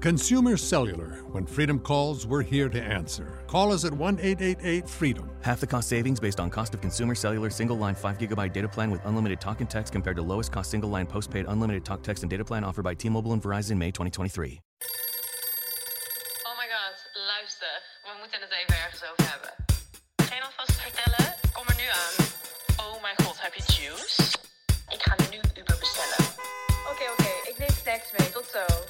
Consumer Cellular. When freedom calls, we're here to answer. Call us at 1 888 freedom. Half the cost savings based on cost of consumer cellular single line 5 gigabyte data plan with unlimited talk and text compared to lowest cost single line postpaid unlimited talk, text, and data plan offered by T Mobile and Verizon May 2023. Oh my god, luister. We moeten het even ergens over hebben. Geen alvast vertellen? Kom er nu aan. Oh mijn god, heb je juice? Ik ga nu Uber bestellen. Oké, oké. Ik neem snacks mee. Tot zo.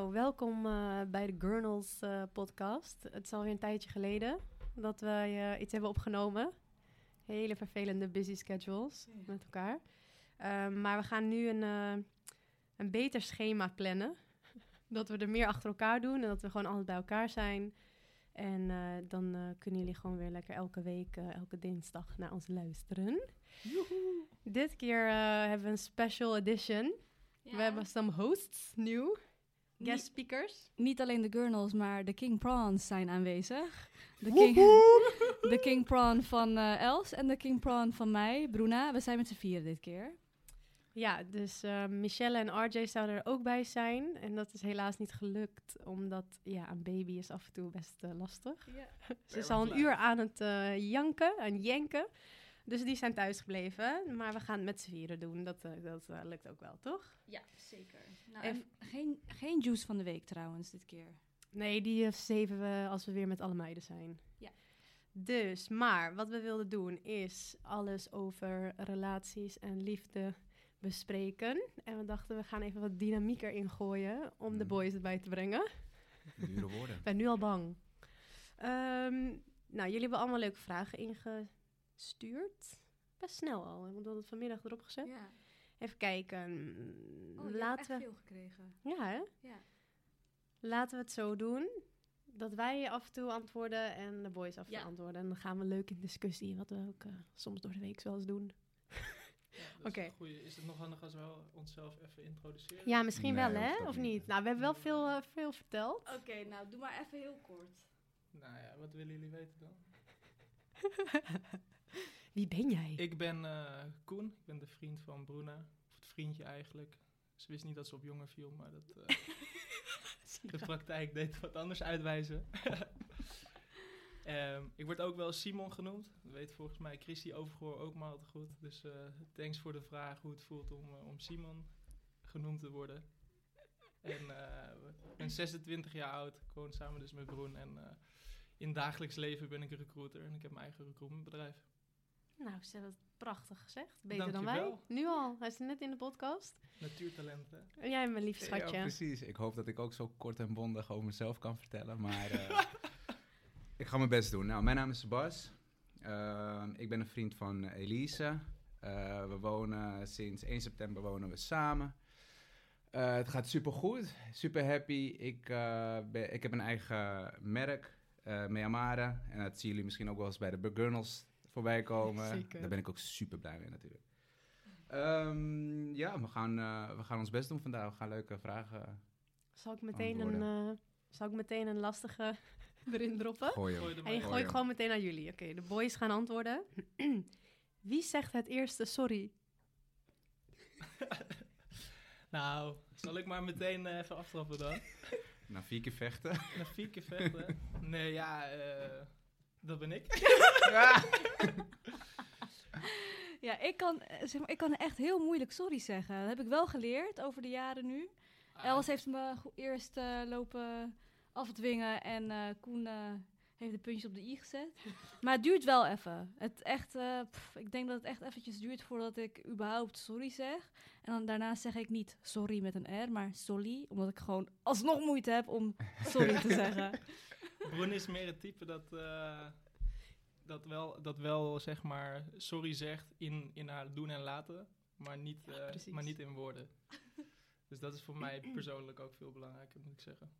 Nou, welkom eh, bij de Gurnals eh, podcast. Het is alweer een tijdje geleden dat wij eh, iets hebben opgenomen. Hele vervelende busy schedules met elkaar. Ehm, maar we gaan nu een, een beter schema plannen. dat we er meer achter elkaar doen en dat we gewoon altijd bij elkaar zijn. En dan kunnen jullie gewoon weer lekker elke week, elke dinsdag naar ons luisteren. Dit keer hebben we een special edition. We hebben some hosts nieuw. Guest Niet- speakers. Niet alleen de Gurnals, maar de King Prawns zijn aanwezig. De King, de King Prawn van eh, Els en de King Prawn van mij, Bruna. We zijn met z'n vieren dit keer. Ja, dus eh, Michelle en RJ zouden er ook bij zijn. En dat is helaas niet gelukt, omdat ja, een baby is af en toe best eh, lastig. Ze is al een uur aan het eh, janken en jenken. Dus die zijn thuisgebleven. Maar we gaan het met z'n vieren doen. Dat, eh, dat eh, lukt ook wel, toch? Ja, zeker. Nou, En- en geen, geen juice van de week trouwens dit keer. Nee, die eh, zeven we als we weer met alle meiden zijn. Ja. Dus, maar wat we wilden doen is alles over relaties en liefde bespreken. En we dachten, we gaan even wat dynamiek erin gooien om de Mm. boys erbij te brengen. Dure woorden. Ik ben nu al bang. Ehm, nou, jullie hebben allemaal leuke vragen ingestuurd. Best snel al, want we hadden het vanmiddag erop gezet. Ja. Even kijken. Oh, Laten we... veel gekregen. Ja, hè? Ja. Laten we het zo doen. Dat wij af en toe antwoorden en de boys af en toe Ja. antwoorden. En dan gaan we leuk in discussie, wat we ook eh, soms door de week wel eens doen. Oké. Goeie. Is het nog handig als we onszelf even introduceren? Ja, misschien Nee, wel, hè? Of niet. niet? Nou, we hebben wel veel, eh, veel verteld. Oké, nou doe maar even heel kort. Nou ja, wat willen jullie weten dan? Wie ben jij? Ik ben eh, Koen, ik ben de vriend van Bruna. Of het vriendje eigenlijk. Ze wist niet dat ze op jongen viel, maar dat, eh, de praktijk deed wat anders uitwijzen. Ehm, ik word ook wel Simon genoemd. Dat weet volgens mij Christy Overgoor ook maar al te goed. Dus eh, thanks voor de vraag hoe het voelt om, om Simon genoemd te worden. En ik ben 26 jaar oud, ik woon samen dus met Broen. En in dagelijks leven ben ik een recruiter en ik heb mijn eigen recruitmentbedrijf. Nou, ze hebben het prachtig gezegd. Beter dan wij. Nu al. Hij is net in de podcast. Natuurtalenten. En jij, mijn lief schatje. Ja, precies. Ik hoop dat ik ook zo kort en bondig over mezelf kan vertellen. Maar eh, ik ga mijn best doen. Nou, mijn naam is Sebas. Eh, ik ben een vriend van Elise. Eh, we wonen sinds 1 september wonen we samen. Eh, het gaat super goed, super happy. Ik, eh, ben, ik heb een eigen merk, eh Meamara. En dat zien jullie misschien ook wel eens bij de Burgurnals voorbij komen. Zeker. Daar ben ik ook super blij mee natuurlijk. Ehm, ja, we gaan, eh, we gaan ons best doen vandaag. We gaan leuke vragen Zal ik meteen een, eh, zal ik meteen een lastige erin droppen? Gooi er En maar je gooi gewoon meteen aan jullie. Oké, de boys gaan antwoorden. Wie zegt het eerste sorry? Nou, zal ik maar meteen eh, even aftrappen dan? Na vier keer vechten. Na vier keer vechten? Nee, ja, eh, dat ben ik. Ja, ik kan, eh, zeg maar, ik kan echt heel moeilijk sorry zeggen. Dat heb ik wel geleerd over de jaren nu. Els heeft me eerst eh, lopen afdwingen en eh, Koen eh, heeft de puntjes op de i gezet. Maar het duurt wel even. Het echt, eh, pff, ik denk dat het echt eventjes duurt voordat ik überhaupt sorry zeg. En dan daarna zeg ik niet sorry met een R, maar sorry. Omdat ik gewoon alsnog moeite heb om sorry te zeggen. Broen is meer het type dat, eh, dat, wel, dat wel, zeg maar, sorry zegt in, in haar doen en laten, maar niet, eh, maar niet in woorden. Dus dat is voor mij persoonlijk ook veel belangrijker, moet ik zeggen.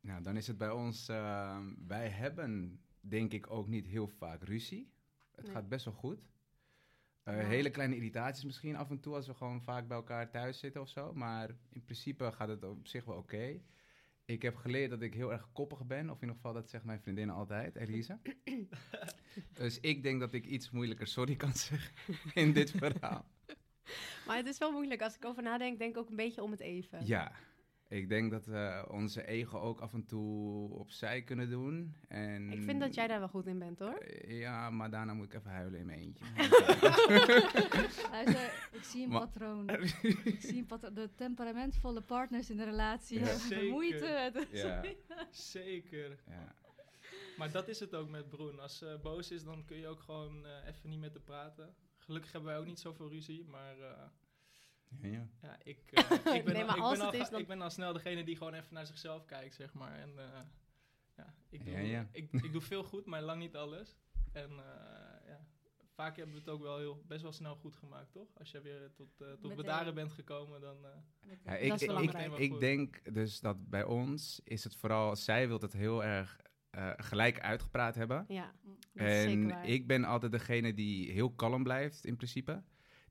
Nou, dan is het bij ons... eh, wij hebben denk ik ook niet heel vaak ruzie. Het Nee. gaat best wel goed. Eh, Ja. Hele kleine irritaties misschien af en toe als we gewoon vaak bij elkaar thuis zitten of zo. Maar in principe gaat het op zich wel oké. Ik heb geleerd dat ik heel erg koppig ben. Of in ieder geval, dat zegt mijn vriendin altijd, Elise. dus ik denk dat ik iets moeilijker sorry kan zeggen in dit verhaal. Maar het is wel moeilijk. Als ik over nadenk, denk ik ook een beetje om het even. Ja, ik denk dat we onze ego ook af en toe opzij kunnen doen. En Ik vind dat jij daar wel goed in bent, hoor. Eh, Ja, maar daarna moet ik even huilen in mijn eentje. Luister, ik zie een Maar- patroon. Ik zie een patroon. De temperamentvolle partners in de relatie Ja. hebben Zeker. moeite. met- ja, Zeker. ja. Maar dat is het ook met Broen. Als ze boos is, dan kun je ook gewoon eh, even niet met haar praten. Gelukkig hebben wij ook niet zoveel ruzie, maar eh, ja, ja. ja, ik, eh, ik, ben, Nee, al, ik, ben al, is, dan- ik ben al snel degene die gewoon even naar zichzelf kijkt, zeg maar. En eh, ja, ik doe, Ja, ja. Ik, ik doe veel goed, maar lang niet alles. En eh, ja, vaak hebben we het ook wel heel, best wel snel goed gemaakt, toch? Als je weer tot, tot bedaren bent gekomen, dan... eh, Ja, Dat ik, is ik, ik, denk dus dat bij ons is het vooral, zij wil het heel erg eh, gelijk uitgepraat hebben. Ja, dat is zeker En waar. ik ben altijd degene die heel kalm blijft in principe.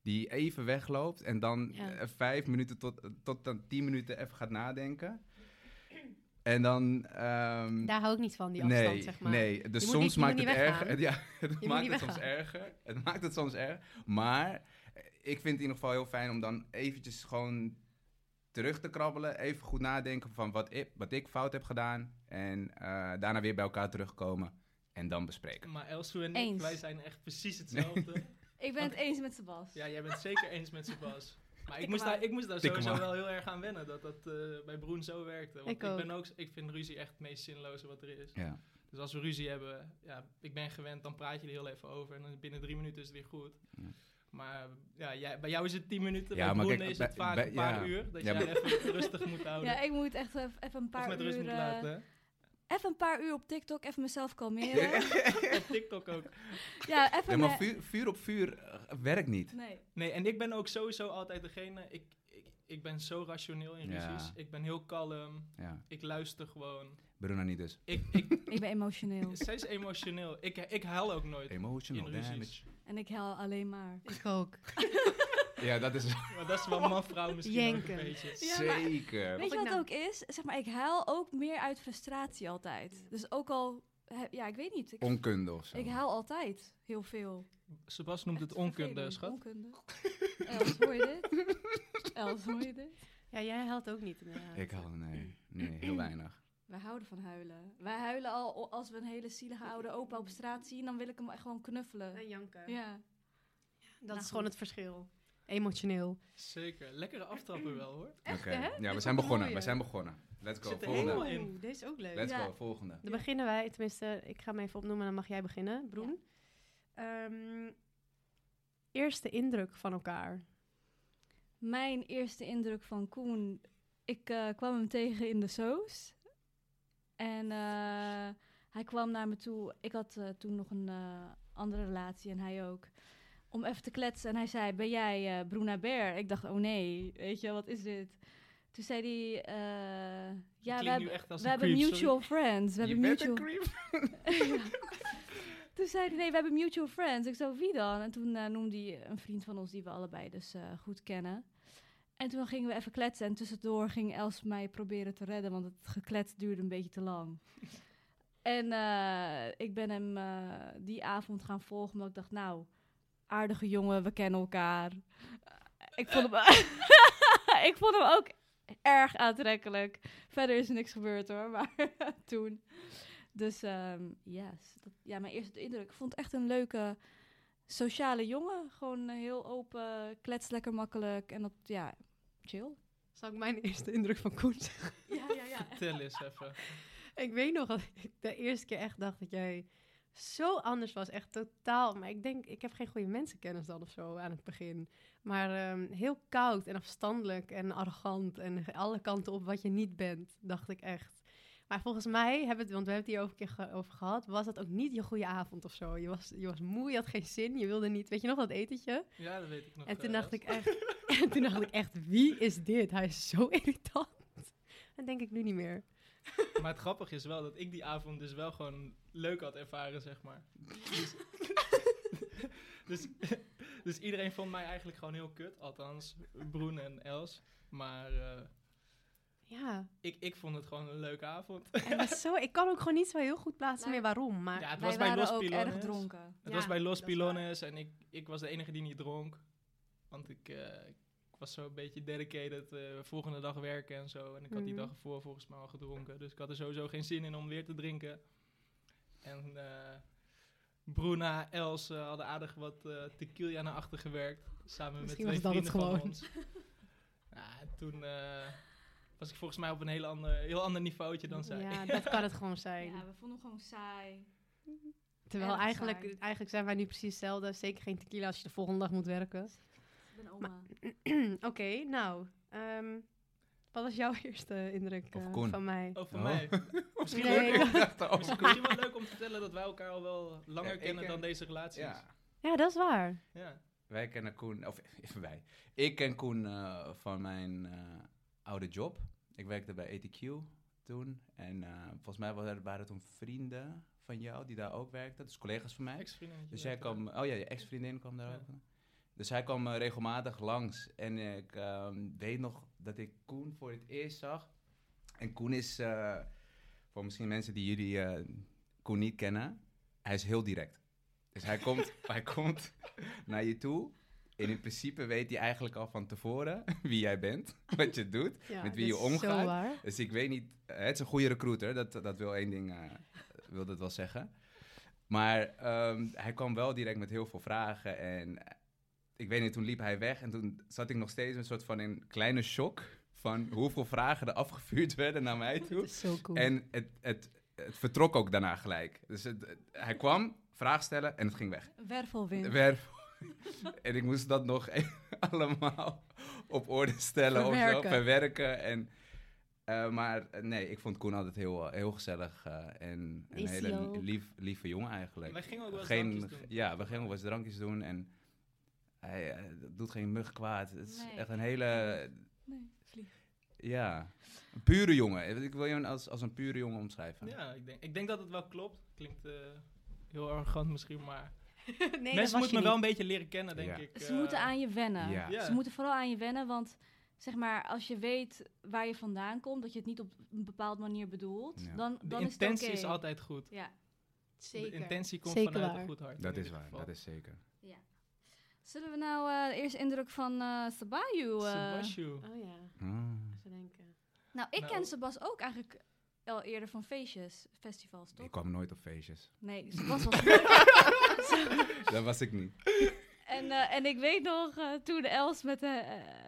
Die even wegloopt en dan Ja. eh, vijf minuten tot, tot dan tien minuten even gaat nadenken. En dan... ehm, Daar hou ik niet van, die afstand, nee, zeg maar. nee, dus soms niet- maakt het erger. Ja, het maakt het soms erger. Het maakt het soms erg. Maar eh, ik vind het in ieder geval heel fijn om dan eventjes gewoon terug te krabbelen. Even goed nadenken van wat ik, wat ik fout heb gedaan. En eh, daarna weer bij elkaar terugkomen. En dan bespreken. maar Elsu en ik, wij zijn echt precies hetzelfde. Ik ben het eens met Sebas. Ja, jij bent het zeker eens met Sebas. Maar ik moest, daar, ik moest daar sowieso wel heel erg aan wennen, dat dat eh, bij Broen zo werkte. Want Ik ik, ook. ben ook, ik vind ruzie echt het meest zinloze wat er is. Ja. Dus als we ruzie hebben, ja, ik ben gewend, dan praat je er heel even over. En dan binnen drie minuten is het weer goed. Ja. Maar ja, jij, bij jou is het tien minuten, Ja, bij maar Broen kijk, is het bij- vaak bij- een paar ja. uur. Dat Ja, jij even rustig moet houden. Ja, ik moet echt even, een of paar met rust uur... moet eh, laten. Even een paar uur op TikTok, even mezelf kalmeren. Op TikTok ook. ja, even... Maar vuur, vuur op vuur eh, werkt niet. Nee. Nee, en ik ben ook sowieso altijd degene, ik, ik, ik ben zo rationeel in Ja. ruzies. Ik ben heel kalm, Ja, ik luister gewoon. Bruna niet dus. Ik, ik, Ik ben emotioneel. zij is emotioneel. Ik, ik huil ook nooit Emotional damage. En ik huil alleen maar. Ik ook. Ja, dat is Maar dat is wel man-vrouw misschien Jenken. een beetje. Ja, maar- zeker. Weet je wat nou- ook is? Zeg maar, ik huil ook meer uit frustratie altijd. Dus ook al... Ja, ik weet niet. Ik, Onkunde of zo. ik huil altijd heel veel. Sebas noemt het onkunde, vervelend. schat. Onkunde. Els, hoor je dit? Els, hoor je dit? Ja, jij helpt ook niet, inderdaad. Ik hou, nee, nee, heel weinig. Wij houden van huilen. Wij huilen al als we een hele zielige oude opa op straat zien, dan wil ik hem echt gewoon knuffelen. En janken. Ja. Dat Nou, is gewoon goed. het verschil. Emotioneel. Zeker. Lekkere aftrappen wel hoor. Oké, hè? ja, Dit we zijn begonnen. We zijn begonnen. Let's go. Zit er Volgende. helemaal in. Deze is ook leuk. Let's Ja. go, volgende. Dan beginnen wij, tenminste, ik ga hem even opnoemen en dan mag jij beginnen, Broen. Ehm, eerste indruk van elkaar. Mijn eerste indruk van Koen, ik eh, kwam hem tegen in de soos. En eh, hij kwam naar me toe. Ik had eh, toen nog een eh, andere relatie en hij ook. Om even te kletsen. En hij zei, ben jij eh Bruna Bear? Ik dacht, oh nee, weet je, wat is dit? Toen zei hij, eh, ja, we hebben, we hebben mutual friends. We Je hebben mutual... Toen zei hij, nee, we hebben mutual friends. Ik zo, wie dan? En toen eh, noemde hij een vriend van ons die we allebei dus goed kennen. En toen gingen we even kletsen. En tussendoor ging Els mij proberen te redden, want het geklets duurde een beetje te lang. en ik ben hem die avond gaan volgen, omdat ik dacht, nou, aardige jongen, we kennen elkaar. ik, vond hem, ik vond hem ook erg aantrekkelijk. Verder is er niks gebeurd hoor, maar toen. Dus ehm yes. Dat, ja, mijn eerste indruk. Ik vond het echt een leuke sociale jongen. Gewoon eh, heel open, klets lekker makkelijk. En dat, ja, chill. Zal ik mijn eerste indruk van Koen zeggen? Ja, ja, ja. Vertel eens even. Ik weet nog dat ik de eerste keer echt dacht dat jij zo anders was. Echt totaal. Maar ik denk, ik heb geen goede mensenkennis dan of zo aan het begin. Maar ehm, heel koud en afstandelijk en arrogant. En alle kanten op wat je niet bent, dacht ik echt. Maar volgens mij, hebben we het, want we hebben het hier ook een keer ge- over gehad, was dat ook niet je goede avond of zo. Je was, je was moe, je had geen zin, je wilde niet. Weet je nog dat etentje? Ja, dat weet ik nog. En toen dacht ik echt, en toen dacht ik echt, wie is dit? Hij is zo irritant. Dat denk ik nu niet meer. Maar het grappige is wel dat ik die avond dus wel gewoon leuk had ervaren, zeg maar. Dus, dus, dus iedereen vond mij eigenlijk gewoon heel kut. Althans, Broen en Els. Maar eh, Ja, ik, ik vond het gewoon een leuke avond. en zo, ik kan ook gewoon niet zo heel goed plaatsen Nou, meer waarom. Maar ja, het Wij was bij waren Los ook Pilones. erg dronken. Het Ja, was bij Los Pilones en ik, ik was de enige die niet dronk. Want ik, eh, ik was zo een beetje dedicated. eh volgende dag werken en zo. En ik had die Mhm. dag ervoor volgens mij al gedronken. Dus ik had er sowieso geen zin in om weer te drinken. En eh Bruna, Els hadden aardig wat eh tequila naar achter gewerkt. Samen Misschien met was twee vrienden van gewoon. ons. ja, en toen eh, was ik volgens mij op een heel ander, heel ander niveautje dan zij. ja, dat kan het gewoon zijn. Ja, we vonden hem gewoon saai. Terwijl eigenlijk, saai. eigenlijk zijn wij nu precies hetzelfde. Zeker geen tequila als je de volgende dag moet werken. Ik ben oma. Oké, nou. ehm, wat was jouw eerste indruk eh, van mij? Oh, voor Oh. mij. Misschien, Nee, leuk, ik- om- misschien, misschien wel leuk om te vertellen dat wij elkaar al wel langer Ja, kennen ken- dan deze relaties. Ja, Ja, dat is waar. Ja. wij kennen Koen, of even wij. Ik ken Koen eh, van mijn eh, oude job. Ik werkte bij ATQ toen. En eh, volgens mij waren, waren toen vrienden van jou die daar ook werkten. Dus collega's van mij. Ex-vriendinnetje Dus jij kwam, oh ja, je ex-vriendin kwam daar Ja. ook. Dus hij kwam eh, regelmatig langs. En ik ehm, weet nog dat ik Koen voor het eerst zag. En Koen is, eh, voor misschien mensen die jullie eh, Koen niet kennen, hij is heel direct. Dus hij komt, hij komt naar je toe. En in principe weet hij eigenlijk al van tevoren wie jij bent, wat je doet. Ja, Met wie je omgaat. Dus ik weet niet, het is een goede recruiter, dat, dat wil één ding, eh, wil dat wel zeggen. Maar ehm, hij kwam wel direct met heel veel vragen en ik weet niet, toen liep hij weg en toen zat ik nog steeds een soort van een kleine shock van hoeveel vragen er afgevuurd werden naar mij Dat toe. is zo cool. En het, het, het vertrok ook daarna gelijk. Dus het, het- hij kwam, vraag stellen en het ging weg. Wervelwind. En ik moest dat nog even allemaal op orde stellen of zo, Verwerken. En, eh, maar eh, nee, ik vond Koen altijd heel, eh, heel gezellig eh, en een hele lief, lieve jongen eigenlijk. Wij gingen ook wel eens geen, drankjes doen. Ja, we gingen ook wel eens drankjes doen en hij eh, doet geen mug kwaad. Het is Nee. echt een hele, Nee, vlieg. ja, een pure jongen. Ik wil je als, als een pure jongen omschrijven. Ja, ik denk, ik denk dat het wel klopt. Klinkt eh, heel arrogant misschien, maar... nee, dat Mensen moeten me wel een beetje leren kennen, denk Ja. ik. Ze eh. moeten aan je wennen. Ja. Ja. Ze moeten vooral aan je wennen, want zeg maar, als je weet waar je vandaan komt, dat je het niet op een bepaalde manier bedoelt, Ja. dan, De dan is het intentie oké. is altijd goed. Ja. Zeker. De intentie komt Zeker vanuit waar. een goed hart. Dat is waar, geval. dat is zeker. Zullen we nou eh, de eerste indruk van eh Sabayu... eh, Sebastiu. Oh ja, Ah. even denken. Nou, ik Nou. ken Sebas ook eigenlijk al eerder van feestjes, festivals, toch? Ik kwam nooit op feestjes. Nee, Sebas was... Dat was ik niet. en, en ik weet nog, eh, toen Els met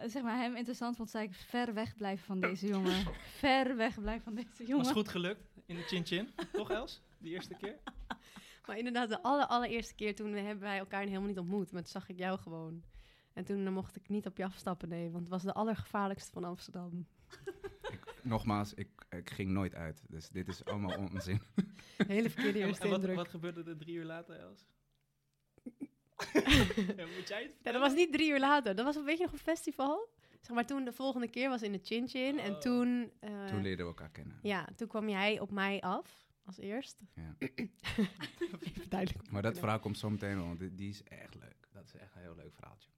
zeg maar hem interessant vond, zei ik, ver weg blijven van deze jongen. ver weg blijven van deze jongen. Was goed gelukt in de Chin Chin. Toch, Els? Die eerste keer? Maar inderdaad, de aller, allereerste keer toen hebben wij elkaar helemaal niet ontmoet. Maar toen zag ik jou gewoon. En toen eh, mocht ik niet op je afstappen, nee. Want het was de allergevaarlijkste van Amsterdam. Nogmaals, ik, ik ging nooit uit. Dus dit is allemaal onzin. Hele verkeerde eerste en wat, indruk. wat gebeurde er drie uur later, Els? ja, moet jij het Ja, dat was niet drie uur later. Dat was een beetje nog een festival. Zeg maar toen de volgende keer was in de Chin Chin. En Oh. toen... eh, Toen leerden we elkaar kennen. Ja, toen kwam jij op mij af. Als eerst. Ja. Even duidelijk. Maar dat verhaal komt zo meteen wel, want die- is echt leuk. Dat is echt een heel leuk verhaaltje.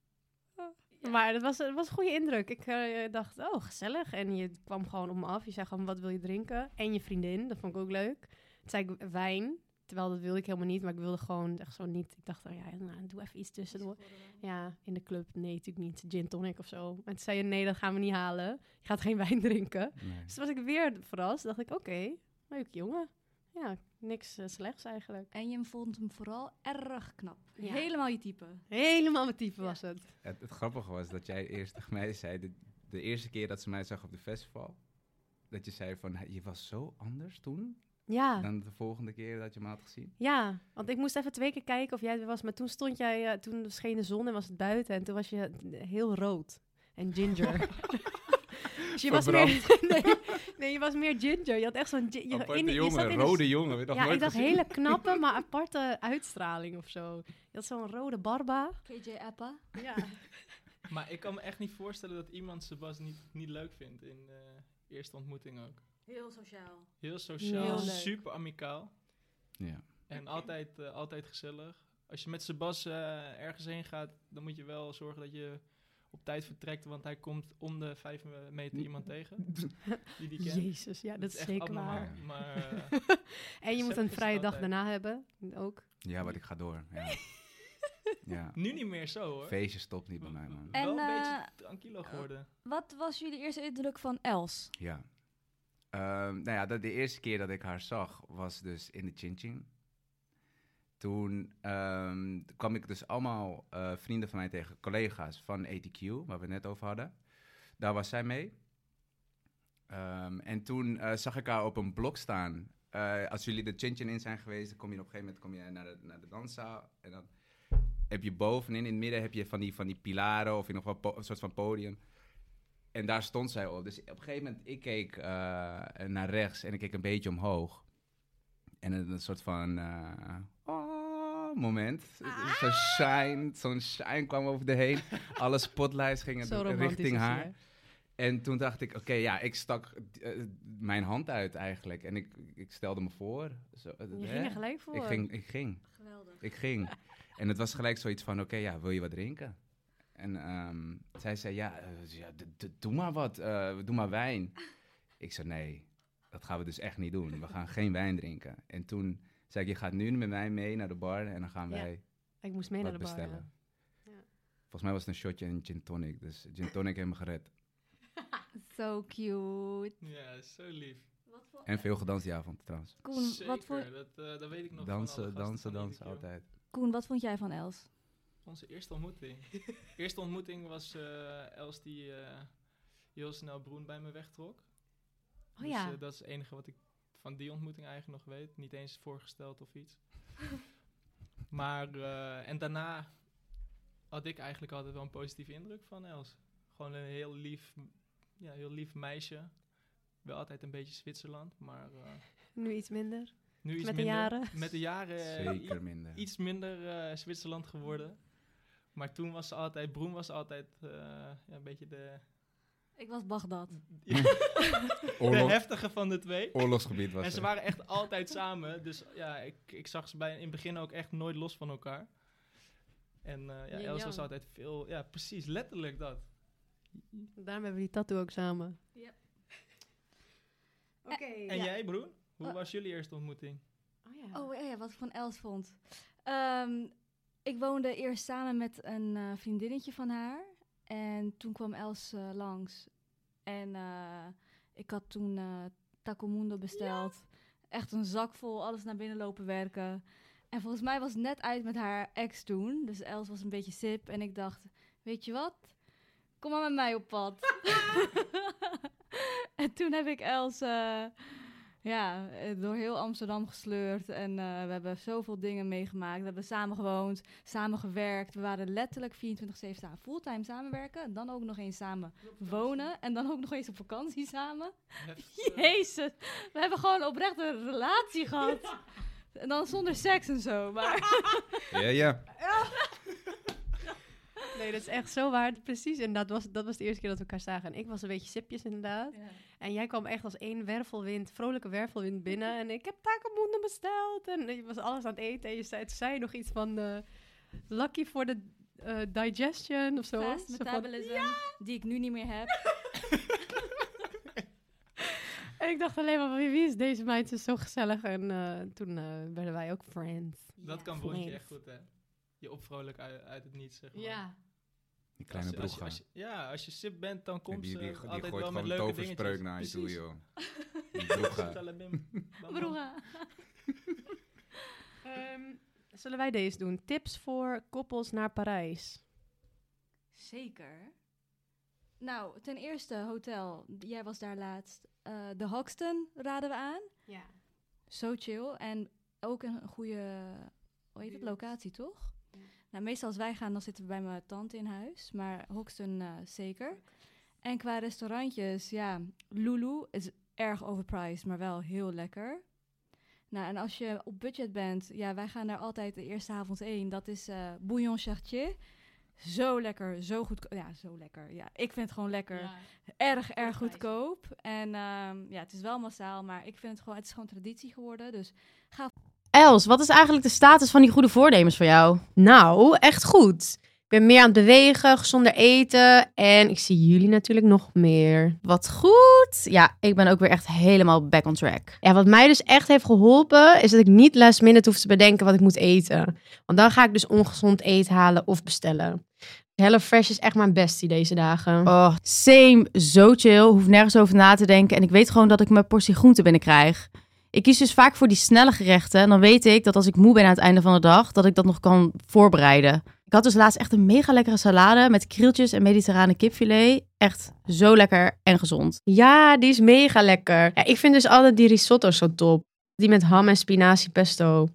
Maar dat was, het was een goede indruk. Ik eh, dacht, oh, gezellig. En je kwam gewoon op me af. Je zei gewoon, wat wil je drinken? En je vriendin, dat vond ik ook leuk. Toen zei ik wijn. Terwijl dat wilde ik helemaal niet. Maar ik wilde gewoon echt zo niet. Ik dacht, oh ja, nou, doe even iets tussendoor. Ja, in de club. Nee, natuurlijk niet. Gin tonic of zo. En toen zei je, nee, dat gaan we niet halen. Je gaat geen wijn drinken. Nee. Dus toen was ik weer verrast. dacht ik, oké, leuk jongen. Ja, niks eh, slechts eigenlijk. En je vond hem vooral erg knap. Ja. Helemaal je type. Helemaal mijn type was het. Het, het grappige was dat jij eerst tegen mij zei, de, de eerste keer dat ze mij zag op de festival, dat je zei van, "Hey, je was zo anders toen Ja. dan de volgende keer dat je me had gezien. Ja, want ik moest even twee keer kijken of jij er was. Maar toen stond jij, eh, toen scheen de zon en was het buiten. En toen was je heel rood en ginger. dus je was meer, nee, nee, je was meer ginger. Je had echt zo'n... Je, Aparte in- je jongen, zat in een- rode jongen. je nog Ja, nooit ik dacht hele knappe, maar aparte uitstraling of zo. Je had zo'n rode barba. KJ Appa. Ja. Maar ik kan me echt niet voorstellen dat iemand Sebas niet, niet leuk vindt in de eerste ontmoeting ook. Heel sociaal. Heel sociaal, Heel super amicaal. Ja. En altijd, eh, altijd gezellig. als je met Sebas eh, ergens heen gaat, dan moet je wel zorgen dat je op tijd vertrekt, want hij komt om de vijf me- meter iemand tegen. Die die kent. Jezus, ja, dat is echt zeker abnormaal, waar. Maar eh, En je moet een vrije dag daarna hebben, ook. Ja, maar ik ga door. Ja. ja. nu niet meer zo hoor. Feestje stopt niet bij mij, man. En, wel een eh, beetje tranquilo geworden. Wat was jullie eerste indruk van Els? Ja. Ehm, nou ja, de, de eerste keer dat ik haar zag was dus in de Chin Chin. Toen ehm, kwam ik dus allemaal eh, vrienden van mij tegen, collega's van ATQ, waar we het net over hadden. Daar was zij mee. Ehm, en toen eh, zag ik haar op een blok staan. Eh, als jullie de Chin Chin in zijn geweest, dan kom je op een gegeven moment kom je naar, de, naar de danszaal. En dan heb je bovenin, in het midden heb je van die, van die pilaren of in nog wel een soort van podium. En daar stond zij op. Dus op een gegeven moment, ik keek naar rechts en ik keek een beetje omhoog. En een, een soort van oh, moment. Zo'n shine, zo'n shine kwam over de heen. Alle spotlights gingen richting haar. En toen dacht ik, oké, ja, ik stak eh, mijn hand uit eigenlijk. En ik, ik stelde me voor. Zo, eh, Je hè? ging er gelijk voor. Ik ging, ik ging. Geweldig. Ik ging. En het was gelijk zoiets van, oké, ja, wil je wat drinken? En ehm, zij zei, ja, eh, ja doe maar wat, eh, doe maar wijn. Ik zei, nee, dat gaan we dus echt niet doen. We gaan geen wijn drinken. En toen zei ik, je gaat nu met mij mee naar de bar en dan gaan Ja, wij Ik moest mee naar wat de bar. bestellen. ja. Volgens mij was het een shotje en gin tonic. Dus gin tonic heeft me gered. So cute. Ja, zo lief. En veel gedanst die avond trouwens. Koen, Zeker, wat vond, dat, eh, dat weet ik nog Dansen, dansen, dansen, altijd. Koen, wat vond jij van Els? Onze eerste ontmoeting. eerste ontmoeting was eh, Els die eh, heel snel Broen bij me wegtrok. Oh Dus, ja. eh, dat is het enige wat ik van die ontmoeting eigenlijk nog weet. Niet eens voorgesteld of iets. maar, eh, en daarna had ik eigenlijk altijd wel een positieve indruk van Els. Gewoon een heel lief, ja, heel lief meisje. Wel altijd een beetje Zwitserland, maar eh, Nu iets minder. nu iets Met de jaren. Met de jaren eh, Zeker minder. iets minder eh, Zwitserland geworden. Maar toen was ze altijd, Broen was altijd eh, ja, een beetje de, Ik was Bagdad. de heftige van de twee. oorlogsgebied was En ze waren echt altijd samen. Dus ja, ik, ik zag ze bij, in het begin ook echt nooit los van elkaar. En eh ja, Els was altijd veel, ja precies, letterlijk dat. Daarom hebben we die tattoo ook samen. Ja. Oké. En jij Broen? Hoe Oh. was jullie eerste ontmoeting? Oh ja. Oh ja, wat ik van Els vond. Ehm, ik woonde eerst samen met een eh, vriendinnetje van haar. En toen kwam Els eh, langs. En eh, ik had toen eh Taco Mundo besteld. Echt een zak vol, alles naar binnen lopen werken. En volgens mij was het net uit met haar ex toen. Dus Els was een beetje sip. En ik dacht, weet je wat? Kom maar met mij op pad. en toen heb ik Els... eh, ja, eh, door heel Amsterdam gesleurd. En eh, we hebben zoveel dingen meegemaakt. We hebben samen gewoond, samen gewerkt. We waren letterlijk 24-7 samen fulltime samenwerken. En dan ook nog eens samen wonen. En dan ook nog eens op vakantie samen. Heftig. Jezus, we hebben gewoon oprecht een relatie gehad. En dan zonder seks en zo. Maar Ja, ja. Nee, dat is echt zo waar. Precies, en dat was, dat was de eerste keer dat we elkaar zagen. En ik was een beetje sipjes inderdaad. En jij kwam echt als één wervelwind, vrolijke wervelwind binnen. En ik heb takemoenden besteld. En je was alles aan het eten. En je zei, toen zei nog iets van eh, lucky for the eh, digestion of zo. fast Zo van- metabolism, die ik nu niet meer heb. en ik dacht alleen maar, van, wie wie is deze meid? Ze is zo gezellig. En eh, toen eh, werden wij ook friends. Dat kan Friends. Broentje echt goed hè. Je opvrolijk uit, uit het niets zeg maar. Die kleine Als- broega. ja, als je sip bent, dan komt die, ze die, die altijd gooit wel met gewoon leuke toverspreuk naar je toe, joh. Broega. Ehm, zullen wij deze doen? Tips voor koppels naar Parijs. Zeker. Nou, ten eerste hotel. Jij was daar laatst. Eh, de Hoxton raden we aan. Ja. Zo chill. En ook een goede, hoe heet het, locatie, toch? Nou, meestal als wij gaan, dan zitten we bij mijn tante in huis. Maar Hoxton eh, zeker. En qua restaurantjes, ja, Lulu is erg overpriced, maar wel heel lekker. Nou, en als je op budget bent, ja, wij gaan daar altijd de eerste avond heen. Dat is eh Bouillon Chartier. Zo lekker, zo goed. Ja, zo lekker. Ja, ik vind het gewoon lekker. Erg, erg goedkoop. En ehm, ja, het is wel massaal, maar ik vind het gewoon, het is gewoon traditie geworden. Dus Els, wat is eigenlijk de status van die goede voornemens voor jou? Nou, echt goed. Ik ben meer aan het bewegen, gezonder eten en ik zie jullie natuurlijk nog meer. Wat goed. Ja, ik ben ook weer echt helemaal back on track. Ja, wat mij dus echt heeft geholpen, is dat ik niet last minute hoef te bedenken wat ik moet eten. Want dan ga ik dus ongezond eten halen of bestellen. HelloFresh is echt mijn bestie deze dagen. Oh, same, zo chill. Hoef nergens over na te denken. En ik weet gewoon dat ik mijn portie groente binnenkrijg. Ik kies dus vaak voor die snelle gerechten. En dan weet ik dat als ik moe ben aan het einde van de dag, dat ik dat nog kan voorbereiden. Ik had dus laatst echt een mega lekkere salade met krieltjes en mediterrane kipfilet. Echt zo lekker en gezond. Ja, die is mega lekker. Ja, ik vind dus altijd die risotto zo top. Die met ham en spinazie pesto.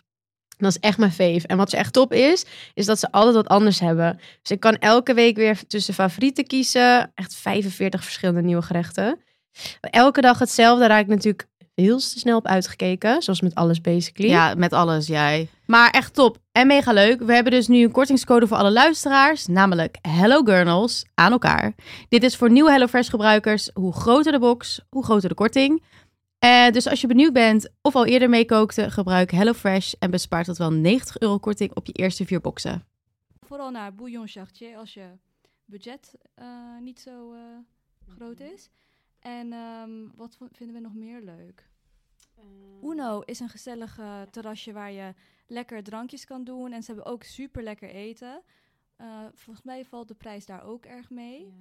Dat is echt mijn fave. En wat ze echt top is, is dat ze altijd wat anders hebben. Dus ik kan elke week weer tussen favorieten kiezen. Echt 45 verschillende nieuwe gerechten. Elke dag hetzelfde, raak ik natuurlijk heel te snel op uitgekeken. Zoals met alles basically. Ja, met alles, jij. Maar echt top en mega leuk. We hebben dus nu een kortingscode voor alle luisteraars, namelijk Hello Gurnals aan elkaar. Dit is voor nieuwe HelloFresh gebruikers. Hoe groter de box, hoe groter de korting. Eh, dus als je benieuwd bent of al eerder meekookte, gebruik HelloFresh en bespaart tot wel 90 euro korting op je eerste vier boxen. Vooral naar bouillon chartier als je budget eh, niet zo eh, groot is. En ehm, wat vinden we nog meer leuk? Uno is een gezellig eh, terrasje waar je lekker drankjes kan doen. En ze hebben ook super lekker eten. Eh, volgens mij valt de prijs daar ook erg mee.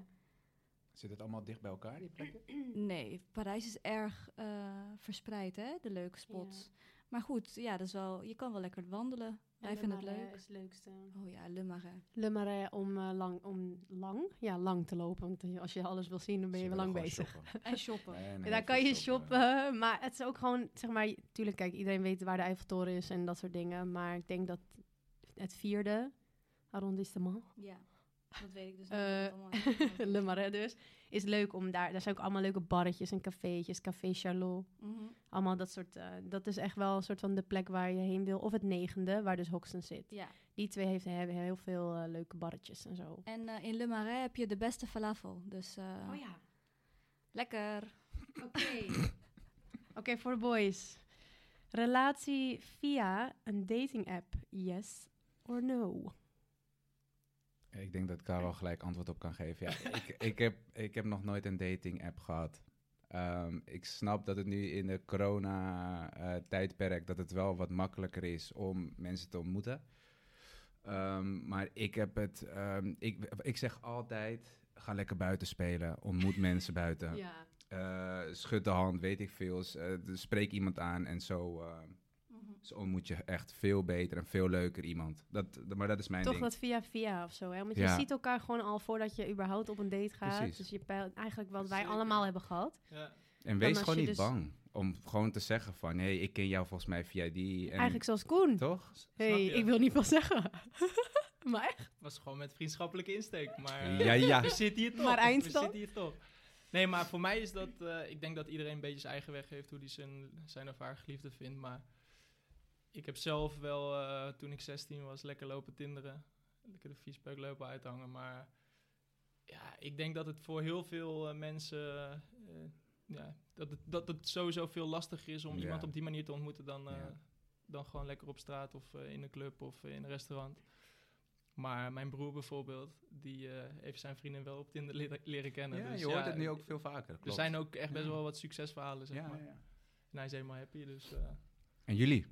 Zit het allemaal dicht bij elkaar, die plekken? Nee, Parijs is erg eh, verspreid, hè? De leuke spots. Maar goed, ja, dat is wel, je kan wel lekker wandelen. Wij vinden het leuk. is het leukste. Oh ja, Le Marais. Le Marais om, eh, lang, om lang, ja, lang te lopen. Want als je alles wil zien, dan ben je wel lang bezig. En shoppen. En daar kan je shoppen, maar het is ook gewoon, zeg maar, tuurlijk, kijk, iedereen weet waar de Eiffeltoren is en dat soort dingen. Maar ik denk dat het vierde arrondissement, Ja, dat weet ik dus niet. Le Marais dus, is leuk om daar, daar zijn ook allemaal leuke barretjes en cafeetjes, Café Charlot. Mhm. Allemaal dat soort, eh, dat is echt wel een soort van de plek waar je heen wil. Of het negende, waar dus Hoxton zit. Ja. Die twee heeft, hebben heel veel eh, leuke barretjes en zo. En in Le Marais heb je de beste falafel. Dus Oh ja. lekker. Oké. Oké, voor de boys. Relatie via een dating app, yes or no? Ik denk dat ik daar wel gelijk antwoord op kan geven. Ja, ik, ik, heb, ik heb nog nooit een dating app gehad. Ehm, ik snap dat het nu in de corona-tijdperk... dat het wel wat makkelijker is om mensen te ontmoeten. Ehm, maar ik heb het... ehm, ik, ik zeg altijd, ga lekker buiten spelen. Ontmoet mensen buiten. Ja. Eh, schud de hand, weet ik veel. Eh, spreek iemand aan en zo, eh, zo ontmoet je echt veel beter en veel leuker iemand. Dat, maar dat is mijn Toch ding. dat via via of zo, hè? Want je Ja. ziet elkaar gewoon al voordat je überhaupt op een date gaat. Precies. Dus je peilt eigenlijk wat wij Zeker. allemaal hebben gehad. Ja. En wees gewoon niet dus- bang om gewoon te zeggen van... hé, hey, ik ken jou volgens mij via die... En, Eigenlijk zoals Koen. Toch? Snap hey, ik wil niet veel zeggen. maar echt. was gewoon met vriendschappelijke insteek. Maar eh, Ja, ja. we zitten hier toch. Maar We eindstand? zitten hier toch. Nee, maar voor mij is dat... eh, ik denk dat iedereen een beetje zijn eigen weg heeft hoe hij zijn, zijn of haar geliefde vindt. Maar ik heb zelf wel, eh, toen ik 16 was, lekker lopen tinderen. Lekker de viespeuk lopen uithangen. Maar ja, ik denk dat het voor heel veel eh, mensen... eh, ja, dat, het, dat het sowieso veel lastiger is om Ja. iemand op die manier te ontmoeten dan, Ja. dan gewoon lekker op straat of in een club of in een restaurant. Maar mijn broer bijvoorbeeld, die heeft zijn vrienden wel op Tinder leren, leren kennen. Ja, dus je hoort ja, het nu ook veel vaker. Er klopt. zijn ook echt best Ja. wel wat succesverhalen, zeg Ja, maar. ja, ja. En hij is helemaal happy, dus... En jullie?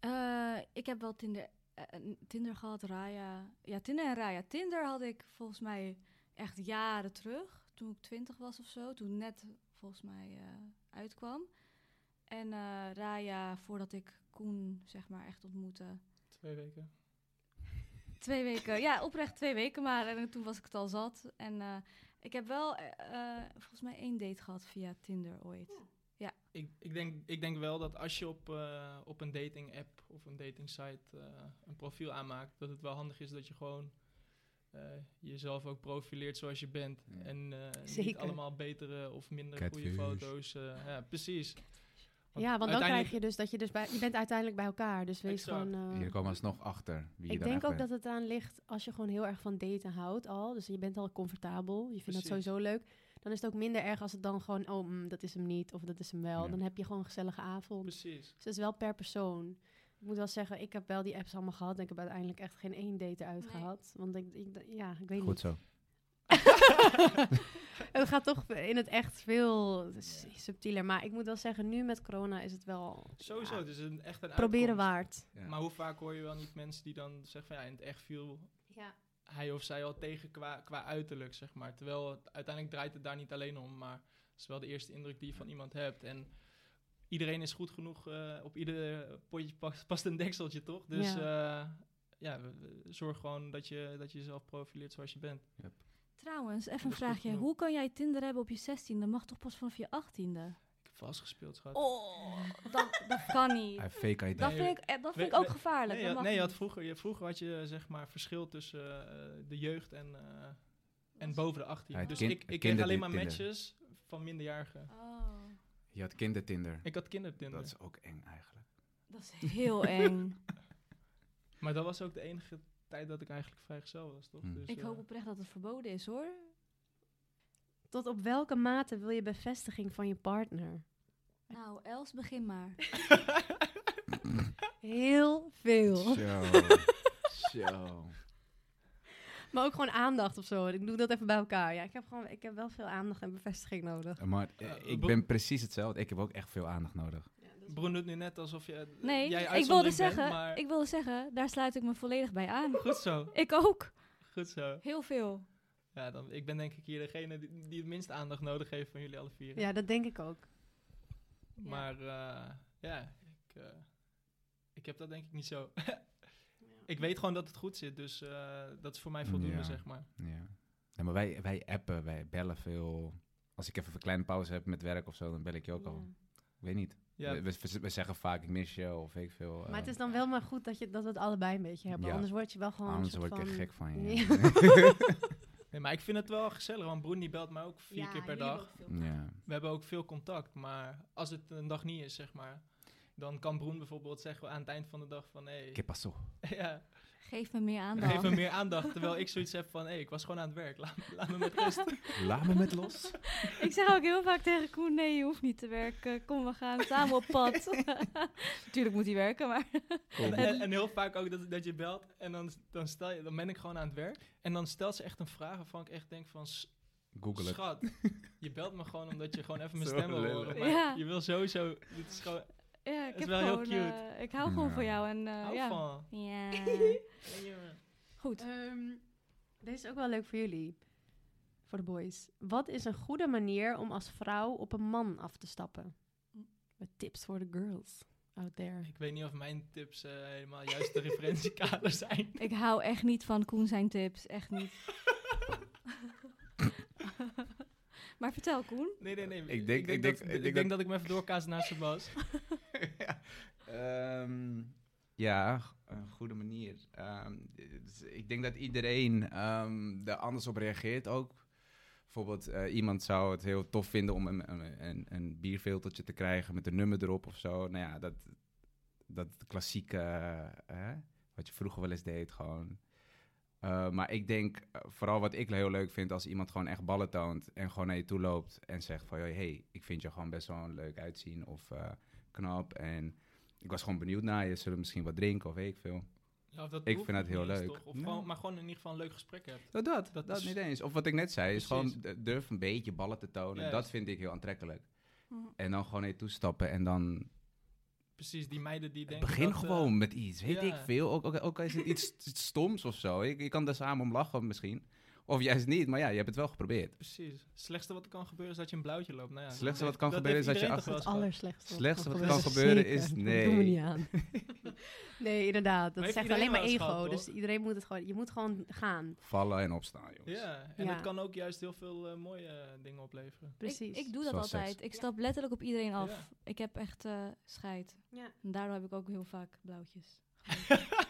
Eh, ik heb wel Tinder, eh, eh, Tinder gehad, Raya. Ja, Tinder en Raya. Tinder had ik volgens mij echt jaren terug. Toen ik twintig was of zo. Toen net volgens mij eh, uitkwam. En eh, Raya voordat ik Koen zeg maar echt ontmoette. twee weken. Twee weken, ja, oprecht twee weken maar. En toen was ik het al zat. En eh, ik heb wel volgens mij één date gehad via Tinder ooit. Ik, ik, denk, ik denk wel dat als je op, eh, op een dating app of een dating site eh, een profiel aanmaakt, dat het wel handig is dat je gewoon eh, jezelf ook profileert zoals je bent. Ja. En eh, niet allemaal betere of minder goede foto's. eh, ja, precies. Ja, want dan uiteindelijk- krijg je dus dat je dus bij... Je bent uiteindelijk bij elkaar, dus wees Exact. gewoon... eh, Je komt alsnog achter wie je ik denk ook bent. dat het aan ligt als je gewoon heel erg van daten houdt al. Dus je bent al comfortabel. Je vindt dat Precies. sowieso leuk. Dan is het ook minder erg als het dan gewoon, oh, mm, dat is hem niet of dat is hem wel. Ja. Dan heb je gewoon een gezellige avond. Precies. Dus dat is wel per persoon. Ik moet wel zeggen, ik heb wel die apps allemaal gehad. En ik heb uiteindelijk echt geen één date eruit Nee. gehad. Want ik, ik, ja, ik weet Goed niet. zo. het gaat toch in het echt veel subtieler. Maar ik moet wel zeggen, nu met corona is het wel Sowieso, ja, het is een, echt een proberen uitkomst. waard. Ja. Maar hoe vaak hoor je wel niet mensen die dan zeggen van ja, in het echt viel Ja. Hij of zij al tegen qua, qua uiterlijk, zeg maar. Terwijl het, uiteindelijk draait het daar niet alleen om, maar het is wel de eerste indruk die je van iemand hebt. En iedereen is goed genoeg, eh, op ieder potje past, past een dekseltje, toch? Dus ja, ja we- we- zorg gewoon dat je, dat je jezelf profileert zoals je bent. Trouwens, even een vraagje. Hoe kan jij Tinder hebben op je 16e? Mag toch pas vanaf je 18e? Vastgespeeld, schat. Oh, dat, dat kan niet. Hij heeft fake ID. Dat vind ik, eh, dat vind ik ook we- gevaarlijk. Nee, dat je, mag nee je had vroeger, je, vroeger had je zeg maar verschil tussen eh, de jeugd en, eh, en boven de 18. Ja, het dus kind- ik, ik kreeg alleen maar matches van minderjarigen. Oh, Je had kindertinder. Ik had kindertinder. Dat is ook eng eigenlijk. dat is heel eng. Maar dat was ook de enige tijd dat ik eigenlijk vrijgezel was, toch? Hmm. Dus, Ik hoop oprecht dat het verboden is hoor. Tot op welke mate wil je bevestiging van je partner? Nou, Els, begin maar. Heel veel. Zo. Zo. Maar ook gewoon aandacht of zo. Ik doe dat even bij elkaar. Ja, ik heb, gewoon, ik heb wel veel aandacht en bevestiging nodig. Maar eh, ik ben precies hetzelfde. Ik heb ook echt veel aandacht nodig. Broen doet nu net alsof je, Nee, jij ik wilde, zeggen, bent, maar ik wilde zeggen, daar sluit ik me volledig bij aan. goed zo, Ik ook. goed zo. Heel veel. Ja, dan, ik ben denk ik hier degene die, die het minst aandacht nodig heeft van jullie alle vier. Ja, dat denk ik ook. Maar eh, ja, ik, eh, ik heb dat denk ik niet zo. ik weet gewoon dat het goed zit, dus eh, dat is voor mij voldoende, Ja. zeg maar. Ja. Nee, maar wij, wij appen, wij bellen veel. Als ik even een kleine pauze heb met werk of zo, dan bel ik je ook al. Ik weet niet. Ja, We, we, we zeggen vaak, ik mis je of ik veel. Maar het is dan wel maar goed dat, je, dat we het allebei een beetje hebben. Ja. Anders word je wel gewoon Anders een soort word ik van... echt gek van je. Ja. nee, maar ik vind het wel gezellig, want Broen die belt mij ook vier keer per dag. Ja. We hebben ook veel contact, maar als het een dag niet is, zeg maar, dan kan Broen bijvoorbeeld zeggen aan het eind van de dag van, hé, ¿Qué pasó? ja, Geef me meer aandacht. geef me meer aandacht, terwijl ik zoiets heb van, hé, ik was gewoon aan het werk, laat, laat me met rust. Laat me met los. Ik zeg ook heel vaak tegen Koen, nee, je hoeft niet te werken. Kom, we gaan samen op pad. Tuurlijk moet hij werken, maar... En, en, en heel vaak ook dat, dat je belt en dan, dan, stel je, dan ben ik gewoon aan het werk en dan stelt ze echt een vraag waarvan ik echt denk van, "S- Google het. schat, je belt me gewoon omdat je gewoon even mijn stem wil horen, maar Ja. je wil sowieso, dit is gewoon, Ja, ik is heb wel heel gewoon... cute. eh, ik hou gewoon van jou en eh, hou ja. van. Ja. Goed. Ehm, deze is ook wel leuk voor jullie. Voor de boys. Wat is een goede manier om als vrouw op een man af te stappen? Met tips voor de girls out there. Ik weet niet of mijn tips eh, helemaal juist de referentiekader zijn. Ik hou echt niet van Koen zijn tips. Echt niet. maar vertel, Koen. Nee, nee, nee. Ik denk- ik dat, denk- ik ik denk, denk dat ik me even doorkaas naar Sebas. ja. Ehm, ja, een goede manier. Ehm, dus ik denk dat iedereen ehm er anders op reageert ook. Bijvoorbeeld, eh, iemand zou het heel tof vinden om een, een, een, bierfiltertje te krijgen met een nummer erop of zo. Nou ja, dat, dat klassieke, eh, wat je vroeger wel eens deed, gewoon. Eh, maar ik denk, vooral wat ik heel leuk vind, als iemand gewoon echt ballen toont en gewoon naar je toe loopt en zegt van, "Joh, hey, ik vind je gewoon best wel leuk uitzien of knap en ik was gewoon benieuwd naar je, zullen we misschien wat drinken of weet ik veel. Ja, of dat Ik vind het niet heel eens, leuk. toch? Of Nee. gewoon, maar gewoon in ieder geval een leuk gesprek hebt. Dat, Dat dat, is- niet eens. Of wat ik net zei, is gewoon durf een beetje ballen te tonen. Juist. Dat vind ik heel aantrekkelijk. Mhm. En dan gewoon je toestappen en dan Precies, die meiden die denken begin dat, eh, gewoon met iets, weet ja. ik veel. Ook, ook, ook al is het iets iets stoms of zo. Je, je kan daar samen om lachen misschien. Of juist niet, maar ja, je hebt het wel geprobeerd. Precies. Het slechtste wat er kan gebeuren is dat je een blauwtje loopt. Nou ja, slechtste dat wat kan gebeuren dat is dat je achter- Het allerslechtste. Slechtste wat kan kan gebeuren is- nee. Dat doen we niet aan. nee, inderdaad. Dat zegt alleen maar ego. gehad, dus iedereen moet het gewoon... Je moet gewoon gaan. Vallen en opstaan, jongens. Ja, en Ja. het kan ook juist heel veel eh, mooie eh, dingen opleveren. Precies. Ik, ik doe dat Zoals altijd. seks. Ik stap letterlijk op iedereen af. Ja. Ik heb echt eh scheid. Ja. En daardoor heb ik ook heel vaak blauwtjes.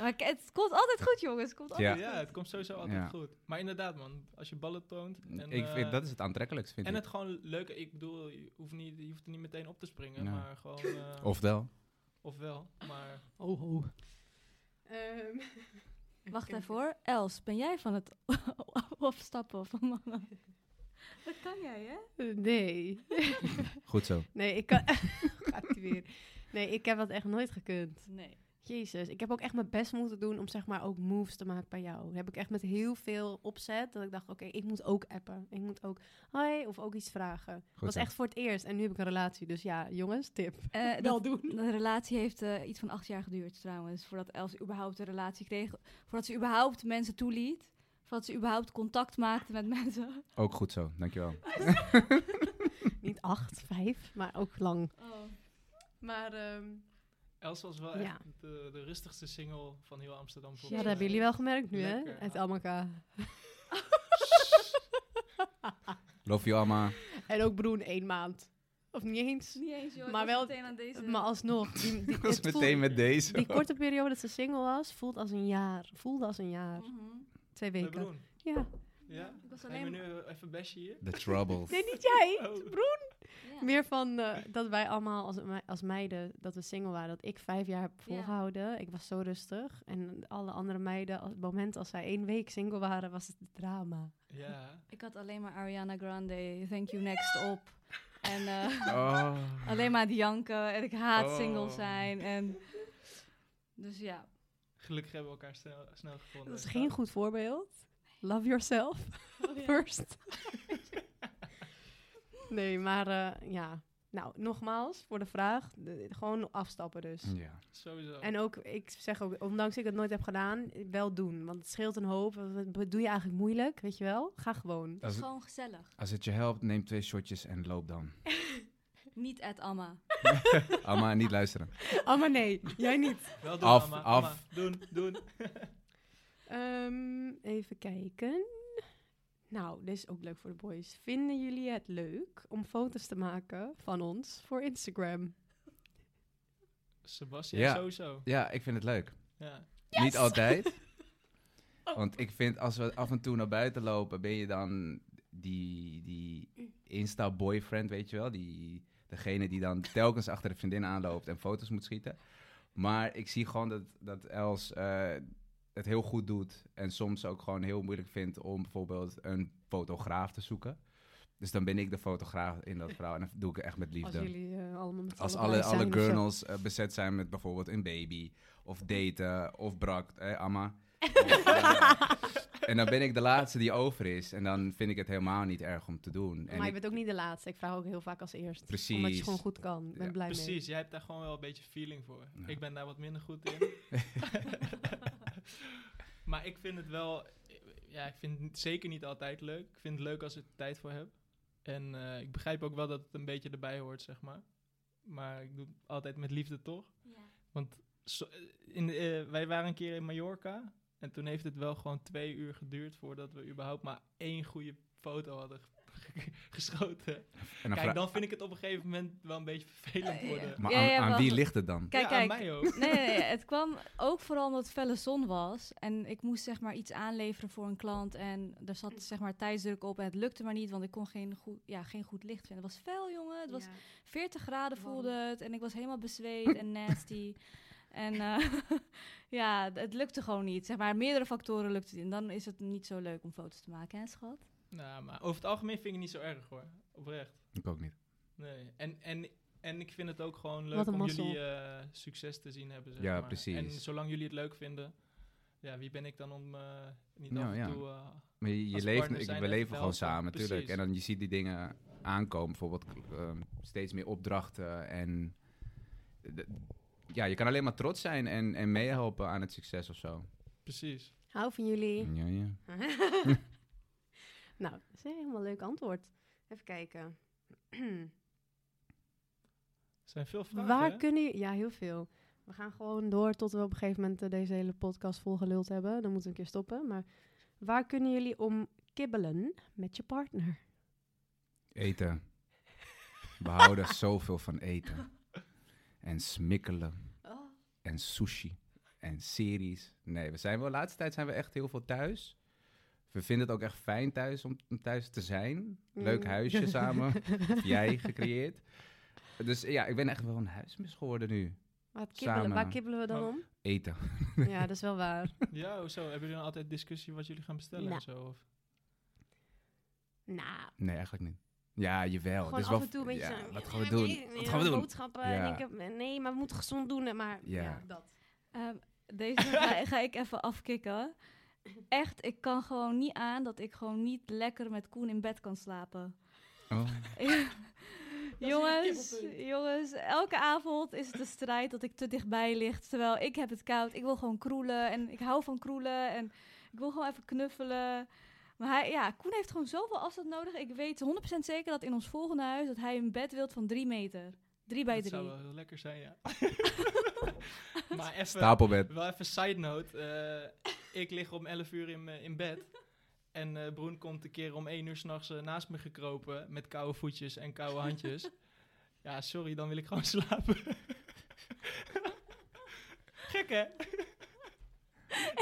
maar het komt altijd goed, jongens. Het komt Ja. altijd Ja, goed. het komt sowieso altijd Ja. goed. Maar inderdaad, man, als je ballen toont. En, ik eh, vind, dat is het aantrekkelijkst, vind en ik. het gewoon leuk. Ik bedoel, je hoeft, niet, je hoeft er niet meteen op te springen, Ja. maar gewoon. eh, Ofwel. Ofwel, maar. Oh, oh. Ehm, Wacht even hoor. Els, ben jij van het opstappen van mannen? Dat kan jij, hè? Nee. Goed zo. Nee, ik kan... Gaat weer. Nee, ik heb dat echt nooit gekund. Nee. Jezus, ik heb ook echt mijn best moeten doen om zeg maar ook moves te maken bij jou. Heb ik echt met heel veel opzet dat ik dacht, oké, ik moet ook appen. Ik moet ook, hoi, of ook iets vragen. dat was echt voor het eerst en nu heb ik een relatie. Dus ja, jongens, tip. Eh, Wel dat, doen. De relatie heeft eh, iets van acht jaar geduurd trouwens. Voordat Els überhaupt een relatie kreeg. Voordat ze überhaupt mensen toeliet. Voordat ze überhaupt contact maakte met mensen. Ook goed zo, dankjewel. Niet acht, vijf, maar ook lang. Oh. Maar ehm, Els was wel Ja. echt de, de rustigste single van heel Amsterdam. ja, dat hebben jullie wel gemerkt nu, Lekker. hè? Uit Almaka. Love you allemaal. En ook Broen één maand. Of niet eens. Niet eens joh, Maar wel- meteen aan deze... Maar alsnog. Die, die, was meteen met deze. Die korte periode dat ze single was, voelt als een jaar. Voelde als een jaar. Mhm. Twee weken. Broen. Ja. Ja? Ik was Ga je alleen nu even bashen hier? The troubles. Nee, niet jij. Oh. Broen. Ja. Meer van eh, dat wij allemaal als, me- als meiden, dat we single waren. Dat ik vijf jaar heb volgehouden. Ik was zo rustig. En alle andere meiden, op het moment als zij één week single waren, was het drama. Ja. Ik had alleen maar Ariana Grande, Thank You Next op. En eh, Oh. alleen maar die janken. En ik haat Oh. single zijn. En dus ja. Gelukkig hebben we elkaar snel, snel gevonden. Dat is geen goed voorbeeld. Love yourself first. nee, maar eh, ja. Nou, nogmaals, voor de vraag. de- gewoon afstappen dus. Ja. Sowieso. En ook, ik zeg ook, ondanks ik het nooit heb gedaan, wel doen. Want het scheelt een hoop. Wat doe je eigenlijk moeilijk, weet je wel? Ga gewoon. Het is het, gewoon gezellig. als het je helpt, neem twee shotjes en loop dan. Niet at Amma. Allemaal niet luisteren. Oh, maar nee, jij niet. Wel doen, Af, Amma, af. Amma. Doen, doen. Ehm, even kijken. Nou, dit is ook leuk voor de boys. Vinden jullie het leuk om foto's te maken van ons voor Instagram? Sebastian, Ja. sowieso. Ja, ik vind het leuk. Ja. Niet altijd. Want ik vind als we af en toe naar buiten lopen, ben je dan die, die Insta-boyfriend, weet je wel? Die, degene die dan telkens achter de vriendin aanloopt en foto's moet schieten. Maar ik zie gewoon dat, dat Els eh, het heel goed doet. En soms ook gewoon heel moeilijk vindt om bijvoorbeeld een fotograaf te zoeken. Dus dan ben ik de fotograaf in dat verhaal. En dan doe ik het echt met Als liefde. jullie eh, allemaal met Als alle, alle girls eh, bezet zijn met bijvoorbeeld een baby, of daten, of brak, eh, Amma. Of, en dan ben ik de laatste die over is. En dan vind ik het helemaal niet erg om te doen. En maar je ik- bent ook niet de laatste. Ik vraag ook heel vaak als eerst. Precies. Omdat je het gewoon goed kan. Ik ben Ja, blij Precies, mee. jij hebt daar gewoon wel een beetje feeling voor. Ja. Ik ben daar wat minder goed in. maar ik vind het wel... Ja, ik vind het zeker niet altijd leuk. Ik vind het leuk als ik er tijd voor heb. En eh, ik begrijp ook wel dat het een beetje erbij hoort, zeg maar. Maar ik doe het altijd met liefde toch? Want zo- in, eh, wij waren een keer in Mallorca. En toen heeft het wel gewoon twee uur geduurd voordat we überhaupt maar één goede foto hadden geschoten. en dan Kijk, dan vind ik het op een gegeven moment wel een beetje vervelend worden. Maar Ja, aan, ja, aan wacht. wie ligt het dan? Kijk, ja, kijk. aan mij ook. Nee, nee, nee, het kwam ook vooral omdat het felle zon was. En ik moest zeg maar iets aanleveren voor een klant. En er zat zeg maar tijdsdruk op en het lukte maar niet, want ik kon geen goed, ja, geen goed licht vinden. Het was fel, jongen. Het was 40 graden voelde het en ik was helemaal bezweet en nasty. En eh, ja, het lukte gewoon niet. Zeg maar, meerdere factoren lukte het. En dan is het niet zo leuk om foto's te maken, hè, schat? Nou, maar over het algemeen vind ik het niet zo erg hoor. Oprecht. Ik ook niet. Nee. En, en, en ik vind het ook gewoon leuk om mazzel. jullie eh, succes te zien hebben. Zeg Ja, maar. precies. En zolang jullie het leuk vinden, ja, wie ben ik dan om eh, niet Nou, af en ja. toe... eh, Maar je, leeft, ik, we even leven gewoon helpen. samen, natuurlijk. En dan je ziet die dingen aankomen, bijvoorbeeld ehm, steeds meer opdrachten. En ja, je kan alleen maar trots zijn en, en meehelpen aan het succes of zo. precies. Hou van jullie. Ja, ja. nou, dat is een helemaal leuk antwoord. Even kijken. Er zijn veel vragen, Waar hè? kunnen jullie... Ja, heel veel. We gaan gewoon door tot we op een gegeven moment eh, deze hele podcast volgeluld hebben. Dan moeten we een keer stoppen. Maar waar kunnen jullie om kibbelen met je partner? Eten. We houden zoveel van eten. En smikkelen. En sushi. En series. Nee, we zijn wel, de laatste tijd zijn we echt heel veel thuis. We vinden het ook echt fijn thuis om, om thuis te zijn. Leuk Mm. huisje samen. Heb jij gecreëerd. Dus ja, ik ben echt wel een huismus geworden nu. Waar, kibbelen, Samen. waar kibbelen we dan Oh. om? Eten. Ja, dat is wel waar. Ja, hoezo? Hebben jullie dan altijd discussie wat jullie gaan bestellen Nou. en zo? Of? Nou, Nee, eigenlijk niet. Ja, jawel. Gewoon het is af en toe een beetje ja, zo, wat gaan we doen? nee, Wat gaan we doen? Boodschappen. En Ja. ik heb, nee, maar we moeten gezond doen. Maar ja, Ja. dat. Ehm, deze ga, ga ik even afkicken. Echt, ik kan gewoon niet aan dat ik gewoon niet lekker met Koen in bed kan slapen. Oh. jongens, jongens, elke avond is het een strijd dat ik te dichtbij lig. Terwijl ik heb het koud. Ik wil gewoon kroelen en ik hou van kroelen en ik wil gewoon even knuffelen. Maar hij, ja, Koen heeft gewoon zoveel afstand nodig. Ik weet 100% zeker dat in ons volgende huis dat hij een bed wilt van drie meter. Drie bij Dat drie. zou wel heel lekker zijn, ja. maar even, Stapelbed. wel even side note. eh, ik lig om 11 uur in, me- in bed. En eh Broen komt een keer om 1 uur s'nachts nachts naast me gekropen. Met koude voetjes en koude handjes. ja, sorry, dan wil ik gewoon slapen. Gek hè?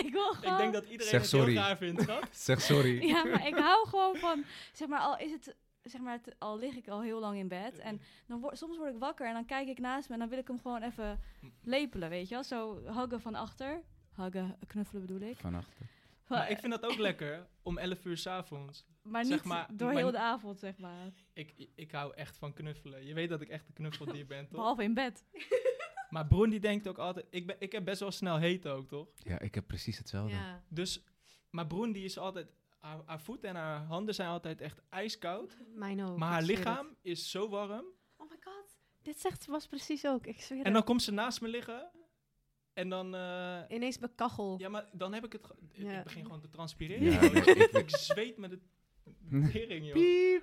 ik wil gewoon... Ik denk dat iedereen Zeg het sorry. heel raar vindt, schat. Zeg sorry. Ja, maar ik hou gewoon van, zeg maar, al is het, zeg maar, al lig ik al heel lang in bed en dan word, soms word ik wakker en dan kijk ik naast me en dan wil ik hem gewoon even lepelen, weet je wel? Zo huggen van achter. Huggen, knuffelen bedoel ik. Van achter. Maar ik vind dat ook lekker om 11 uur s'avonds. Maar zeg niet maar- door maar- heel de avond, zeg maar. Ik, ik hou echt van knuffelen. Je weet dat ik echt een knuffeldier ben, toch? Behalve in bed. Maar Broen die denkt ook altijd... Ik, ben, ik heb best wel snel heet ook, toch? Ja, ik heb precies hetzelfde. Ja. Dus... Maar Broen die is altijd... Haar, haar voeten en haar handen zijn altijd echt ijskoud. Mijn ook. maar haar lichaam het. is zo warm. Oh my god. Dit zegt was precies ook. Ik zweer En het. dan komt ze naast me liggen. En dan... eh, Ineens mijn kachel. ja, maar dan heb ik het... Ja. Ik begin gewoon te transpireren. Ja, ik- zweet met de tering, joh. Piep.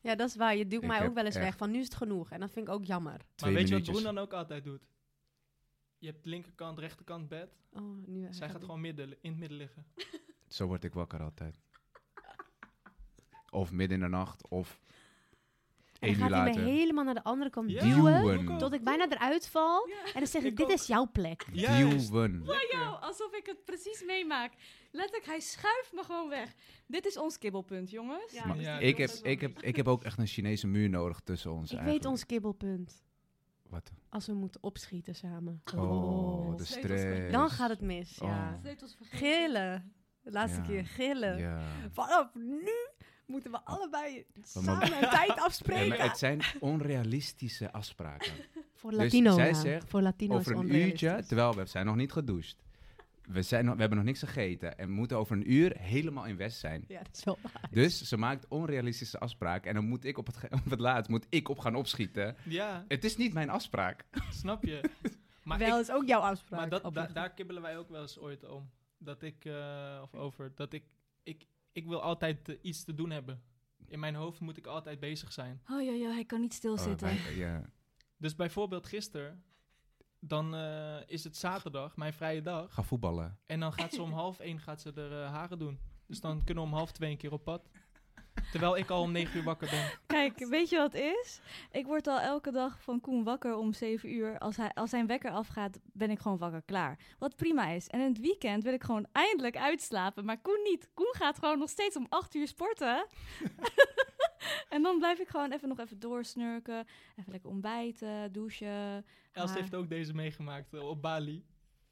Ja, dat is waar. Je duwt Ik mij ook wel eens weg. Van nu is het genoeg. En dat vind ik ook jammer. Maar Twee weet je wat. Broen dan ook altijd doet? Je hebt linkerkant, rechterkant bed. Oh, nu Zij gaat gewoon midden, in het midden liggen. Zo word ik wakker altijd. Of midden in de nacht, of En één dan uur gaat hij me helemaal naar de andere kant Ja, duwen. Duwen. Tot ik bijna eruit val. En dan zeg ik, Ik dit ook. is jouw plek. Juist. Duwen. Alsof ik het precies meemaak. Letterlijk, hij schuift me gewoon weg. Dit is ons kibbelpunt, jongens. Ja, ik, heb, ik, heb, ik heb ook echt een Chinese muur nodig tussen ons Ik eigenlijk. weet ons kibbelpunt. Wat? Als we moeten opschieten samen. Oh, de Sleutels stress. Dan gaat het mis, ja. Oh. Gillen. De laatste Ja. keer gillen. Ja. Vanaf nu moeten we allebei samen een tijd Ja, afspreken. maar het zijn onrealistische afspraken. Voor Dus Latino, zij zegt, Voor Latino's over een uurtje, terwijl we zijn nog niet gedoucht. We, zijn nog, we hebben nog niks gegeten en we moeten over een uur helemaal in West zijn. Ja, dat is wel waar. Dus ze maakt onrealistische afspraken en dan moet ik op het, op het laatst moet ik op gaan opschieten. Ja, Het is niet mijn afspraak. snap je. Maar, wel ik, is ook jouw afspraak. maar dat, da- daar kibbelen wij ook wel eens ooit om. Dat ik, eh, of over, dat ik, ik, ik wil altijd eh, iets te doen hebben. In mijn hoofd moet ik altijd bezig zijn. Oh ja, ja, hij kan niet stilzitten. Oh, ja. Dus bijvoorbeeld gisteren, dan eh, is het zaterdag, mijn vrije dag. Ga voetballen. En dan gaat ze om half één gaat ze er haren doen. Dus dan kunnen we om half twee een keer op pad. Terwijl ik al om negen uur wakker ben. Kijk, weet je wat is? Ik word al elke dag van Koen wakker om 7 uur. Als, hij, als zijn wekker afgaat, ben ik gewoon wakker klaar. Wat prima is. En in het weekend wil ik gewoon eindelijk uitslapen. Maar Koen niet. Koen gaat gewoon nog steeds om 8 uur sporten. en dan blijf ik gewoon even nog even doorsnurken. Even lekker ontbijten, douchen. Els haar- heeft ook deze meegemaakt eh, op Bali.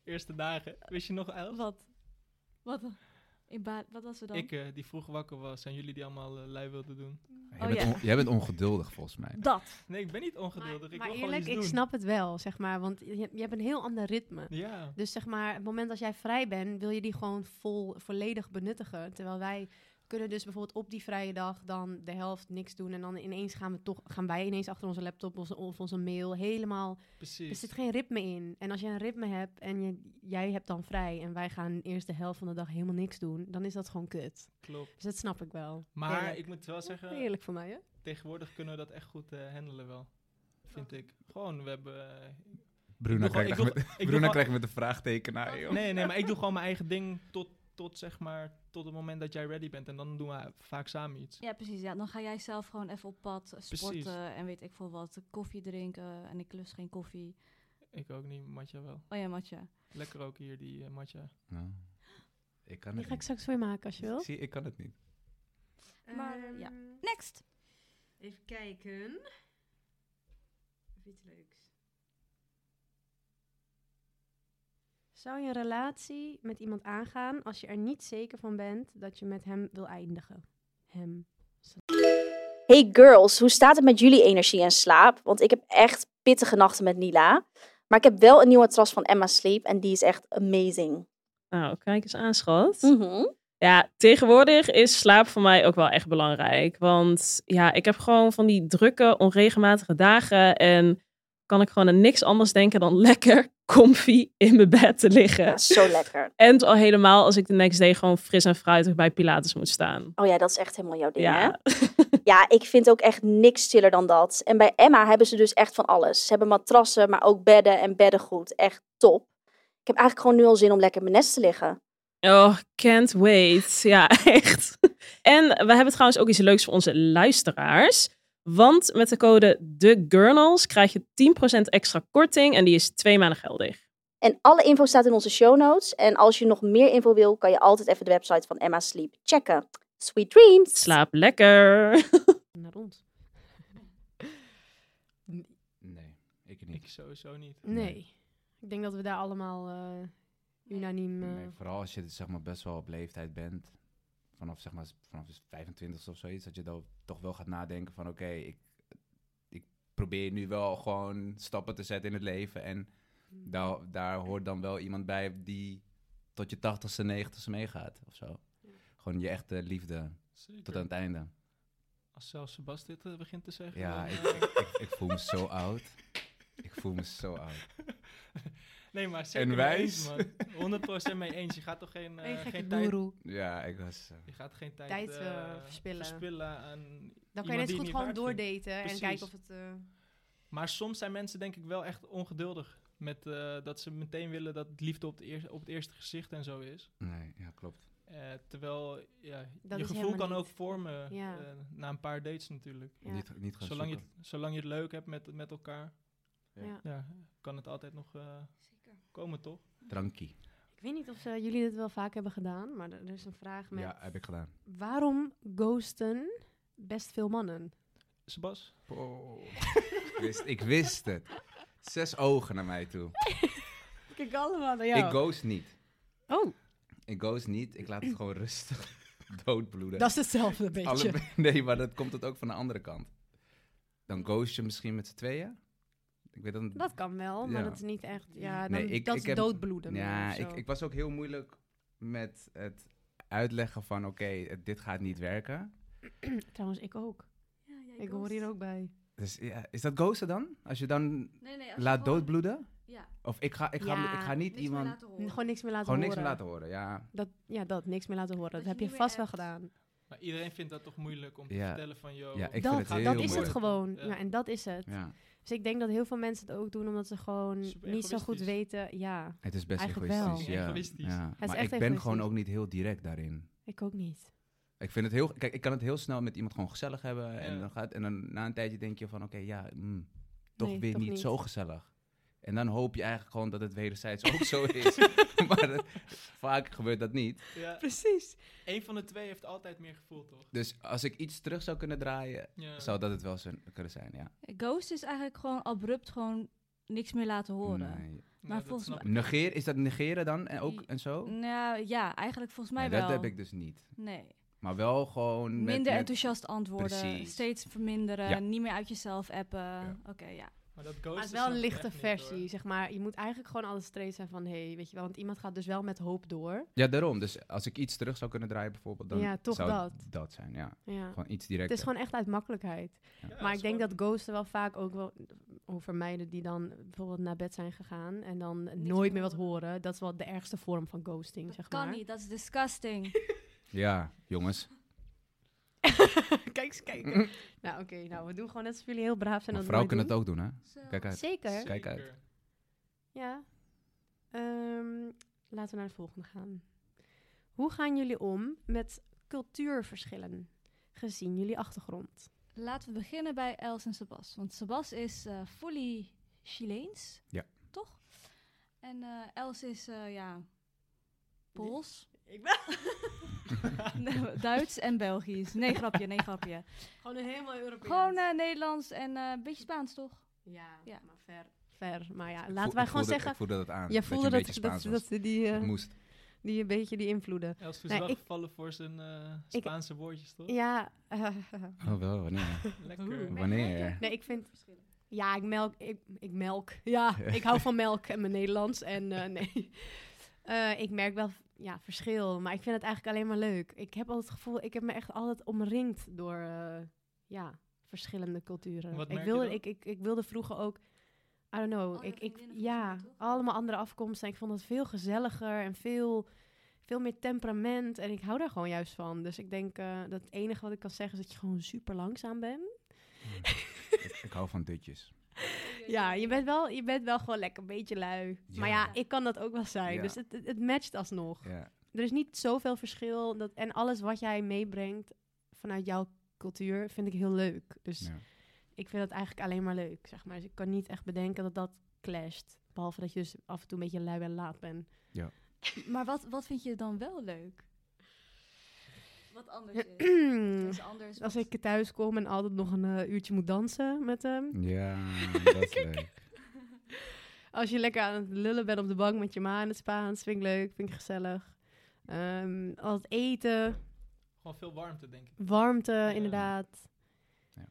Eerste dagen. Wist je nog, Els? Wat? Wat? In Ba- wat was er dan? Ik, eh, die vroeg wakker was en jullie die allemaal eh, lui wilden doen. Jij, Oh, bent ja. jij bent ongeduldig volgens mij. Dat. Nee, ik ben niet ongeduldig. Maar, ik maar wil eerlijk, gewoon ik iets doen. snap het wel, zeg maar. Want je, je hebt een heel ander ritme. Ja, Dus zeg maar, het moment dat jij vrij bent, wil je die gewoon vol, volledig benuttigen. Terwijl wij kunnen dus bijvoorbeeld op die vrije dag dan de helft niks doen. En dan ineens gaan, we toch, gaan wij ineens achter onze laptop of onze, of onze mail helemaal... Er zit geen ritme in. En als je een ritme hebt en je, jij hebt dan vrij... en wij gaan eerst de helft van de dag helemaal niks doen... dan is dat gewoon kut. Klopt. Dus dat snap ik wel. Maar Eerlijk. ik moet wel zeggen, Heerlijk voor mij, hè? tegenwoordig kunnen we dat echt goed eh, handelen wel. Vind ik. Gewoon, we hebben... Bruna Ik doe krijgt met, krijgt met een vraagteken naar joh. nee, nee, maar ik doe gewoon mijn eigen ding tot, tot zeg maar, tot het moment dat jij ready bent. En dan doen we vaak samen iets. Ja, precies. Ja. Dan ga jij zelf gewoon even op pad sporten Precies. en weet ik veel wat. Koffie drinken en ik lust geen koffie. Ik ook niet, Matja wel. Oh ja, Matja. Lekker ook hier, die eh, Matja. Nou, ik kan Die het ga ik niet. straks voor je maken als je wil. Zie, ik kan het niet. Maar, Ehm, ja. Next. Even kijken. Of iets leuks. Zou je een relatie met iemand aangaan als je er niet zeker van bent dat je met hem wil eindigen? Hem. Hey girls, hoe staat het met jullie energie en slaap? Want ik heb echt pittige nachten met Nila. Maar ik heb wel een nieuwe matras van Emma Sleep en die is echt amazing. Nou, kijk eens aan, schat. Mhm. Ja, tegenwoordig is slaap voor mij ook wel echt belangrijk. Want ja, ik heb gewoon van die drukke, onregelmatige dagen. En kan ik gewoon aan niks anders denken dan lekker comfy in mijn bed te liggen. Ja, zo lekker. En al helemaal als ik de next day gewoon fris en fruitig bij Pilates moet staan. Oh ja, dat is echt helemaal jouw ding, hè? Ja, Ja, ik vind ook echt niks chiller dan dat. En bij Emma hebben ze dus echt van alles. Ze hebben matrassen, maar ook bedden en beddengoed. Echt top. Ik heb eigenlijk gewoon nu al zin om lekker in mijn nest te liggen. oh, can't wait. Ja, echt. En we hebben trouwens ook iets leuks voor onze luisteraars. Want met de code TheGurnals krijg je 10% extra korting en die is twee maanden geldig. En alle info staat in onze show notes. En als je nog meer info wil, kan je altijd even de website van Emma Sleep checken. Sweet dreams! Slaap lekker. Naar ons. Nee, ik niet. Ik sowieso niet. Nee. Ik denk dat we daar allemaal eh, unaniem... eh, Nee, vooral als je zeg maar, best wel op leeftijd bent. Vanaf, zeg maar, vanaf je 25 of zoiets. Dat je dan toch wel gaat nadenken van oké, ik, ik probeer nu wel gewoon stappen te zetten in het leven. En daar, daar hoort dan wel iemand bij die tot je 80ste, 90ste meegaat of zo. Gewoon je echte liefde Zeker. tot aan het einde. Als zelfs Sebas dit eh, begint te zeggen. Ja, dan, ik, eh, ik, ik, ik voel me zo oud. Ik voel me zo oud. nee, maar zeker mee wijs. eens, man. 100% mee eens. Je gaat toch geen, eh, geen tijd... Ja, ik was... eh, Je gaat geen tijd, Tijd, eh, verspillen. verspillen aan Dan kan je net goed het gewoon doordaten en kijken of het... eh, Maar soms zijn mensen denk ik wel echt ongeduldig. Met eh, dat ze meteen willen dat het liefde op, de eer- op het eerste gezicht en zo is. nee, ja, klopt. Eh, terwijl ja, Dat je gevoel kan ook vormen Ja. eh, na een paar dates natuurlijk. Ja. Niet, niet gaan Zolang je, zoeken. het, zolang je het leuk hebt met, met elkaar, ja. ja, kan het altijd nog eh, komen, toch? Drankie. Ik weet niet of eh, jullie dit wel vaak hebben gedaan, maar er er is een vraag met... Ja, heb ik gedaan. Waarom ghosten best veel mannen? Sebas? Oh. ik, wist, ik wist het. Zes ogen naar mij toe. Kijk allemaal naar Ik ghost niet. Oh, Ik ghost niet. Ik laat het gewoon rustig doodbloeden. dat is hetzelfde beetje. Nee, maar dat komt het ook van de andere kant. Dan ghost je misschien met z'n tweeën. Ik weet dan, Dat kan wel, maar Ja. dat is niet echt... Ja, dan, Nee, ik- dat ik is heb- doodbloeden. ja, ik, ik was ook heel moeilijk met het uitleggen van oké, dit gaat niet werken. Trouwens, ik ook. Ja, jij Ik hoor hier ook bij. Dus ja, is dat ghosten dan? Als je dan Nee, nee, als je laat gewoon- doodbloeden? Ja, Of ik ga, ik ga, Ja, ik ga niet niks meer iemand laten horen. Gewoon niks meer laten gewoon niks meer laten horen. Ja, Dat, ja, dat. Niks meer laten horen. Dat, Dat heb je je vast wel gedaan. Maar iedereen vindt dat toch moeilijk om te Ja. vertellen van, yo, Ja, ik dat vind het heel dat is moeilijk. het gewoon. Ja. Ja. en dat is het. Dus ik denk dat heel veel mensen het ook doen omdat ze gewoon niet zo goed weten. Ja, Het is best egoïstisch. wel. Ja. Egoïstisch. Ja. is Maar echt ik ben gewoon ook niet heel direct daarin. ik ook niet. Ik vind het heel, kijk, ik kan het heel snel met iemand gewoon gezellig hebben. En, Ja. dan gaat, en dan na een tijdje denk je van, oké, ja, mm, toch Nee, weer toch niet, niet. zo gezellig. En dan hoop je eigenlijk gewoon dat het wederzijds ook zo is. maar vaak gebeurt dat niet. Ja, Precies. Eén van de twee heeft altijd meer gevoel, toch? Dus als ik iets terug zou kunnen draaien, Ja. zou dat het wel zijn, kunnen zijn, ja. Ghost is eigenlijk gewoon abrupt gewoon niks meer laten horen. Nee. Maar volgens mij-. Negeer, is dat negeren dan en ook en zo? Nou ja, eigenlijk volgens mij Nee, wel. dat heb ik dus niet. Nee. Maar wel gewoon Minder met- enthousiast antwoorden, Precies. steeds verminderen, Ja. niet meer uit jezelf appen. Ja. Oké, ja. Maar dat Maar het is wel een lichte niet, versie, zeg maar. Je moet eigenlijk gewoon altijd straight zijn van, hé, hey, weet je wel. Want iemand gaat dus wel met hoop door. Ja, daarom. Dus als ik iets terug zou kunnen draaien bijvoorbeeld, dan Ja, toch zou dat. dat zijn, ja. Ja. Gewoon iets Het direct. is gewoon echt uit makkelijkheid. Ja, maar het ik denk dat ghosten wel vaak ook wel over meiden die dan bijvoorbeeld naar bed zijn gegaan en dan nooit meer wat horen. Dat is wel de ergste vorm van ghosting, Dat zeg kan maar. niet, dat is disgusting. Ja, jongens. Kijk eens, kijken. nou, oké, nou, we doen gewoon net alsof jullie heel braaf zijn. Maar en dat vrouwen kunnen het ook doen, hè? Kijk uit. Zeker. Kijk uit. Ja. Ehm, laten we naar de volgende gaan. Hoe gaan jullie om met cultuurverschillen, gezien jullie achtergrond? Laten we beginnen bij Els en Sebas. Want Sebas is eh fully Chileens. Ja. Toch? En eh, Els is, eh, ja, Pools. Ik ben Nee, Duits en Belgisch. Nee, grapje, nee, grapje. gewoon een helemaal Europees. Gewoon eh, Nederlands en eh, een beetje Spaans, toch? ja, ja. maar ver. Ver, maar ja, laten voel- wij gewoon zeggen... Ik voelde dat aan. Je voelde een dat, dat, die... eh, moest. Die een beetje die invloeden. Els wel ik- gevallen voor zijn eh, Ik- Spaanse woordjes, toch? Ja, Oh, wel, wanneer? Lekker. Wanneer? nee, ik vind... Ja, ik melk, ik, ik melk. Ja, ik hou van melk en mijn Nederlands. En eh, nee, Eh, ik merk wel ja, verschil, maar ik vind het eigenlijk alleen maar leuk. Ik heb altijd het gevoel, ik heb me echt altijd omringd door eh, ja, verschillende culturen. Wat ik, wilde, ik, ik, ik wilde vroeger ook, I don't know, Andere ik, ik, ja, allemaal andere afkomsten. En ik vond het veel gezelliger en veel, veel meer temperament. En ik hou daar gewoon juist van. Dus ik denk dat het enige wat ik kan zeggen is dat je gewoon super langzaam bent. ik, ik hou van dutjes. Ja, je bent wel, je bent wel gewoon lekker een beetje lui. Maar ja, Ja. ik kan dat ook wel zijn. Ja. Dus het, het, het matcht alsnog. Ja. Er is niet zoveel verschil. Dat, en alles wat jij meebrengt vanuit jouw cultuur vind ik heel leuk. Dus ja. ik vind het eigenlijk alleen maar leuk, zeg maar. Dus ik kan niet echt bedenken dat dat clasht. Behalve dat je dus af en toe een beetje lui en laat bent. Maar wat, wat vind je dan wel leuk? Wat anders is. is anders. Als wat- ik thuis kom en altijd nog een eh, uurtje moet dansen met hem. Ja, dat is leuk. Als je lekker aan het lullen bent op de bank met je ma in het Spaans, vind ik leuk, vind ik gezellig. Ehm al het eten, Gewoon veel warmte, denk ik. warmte, inderdaad. Ja.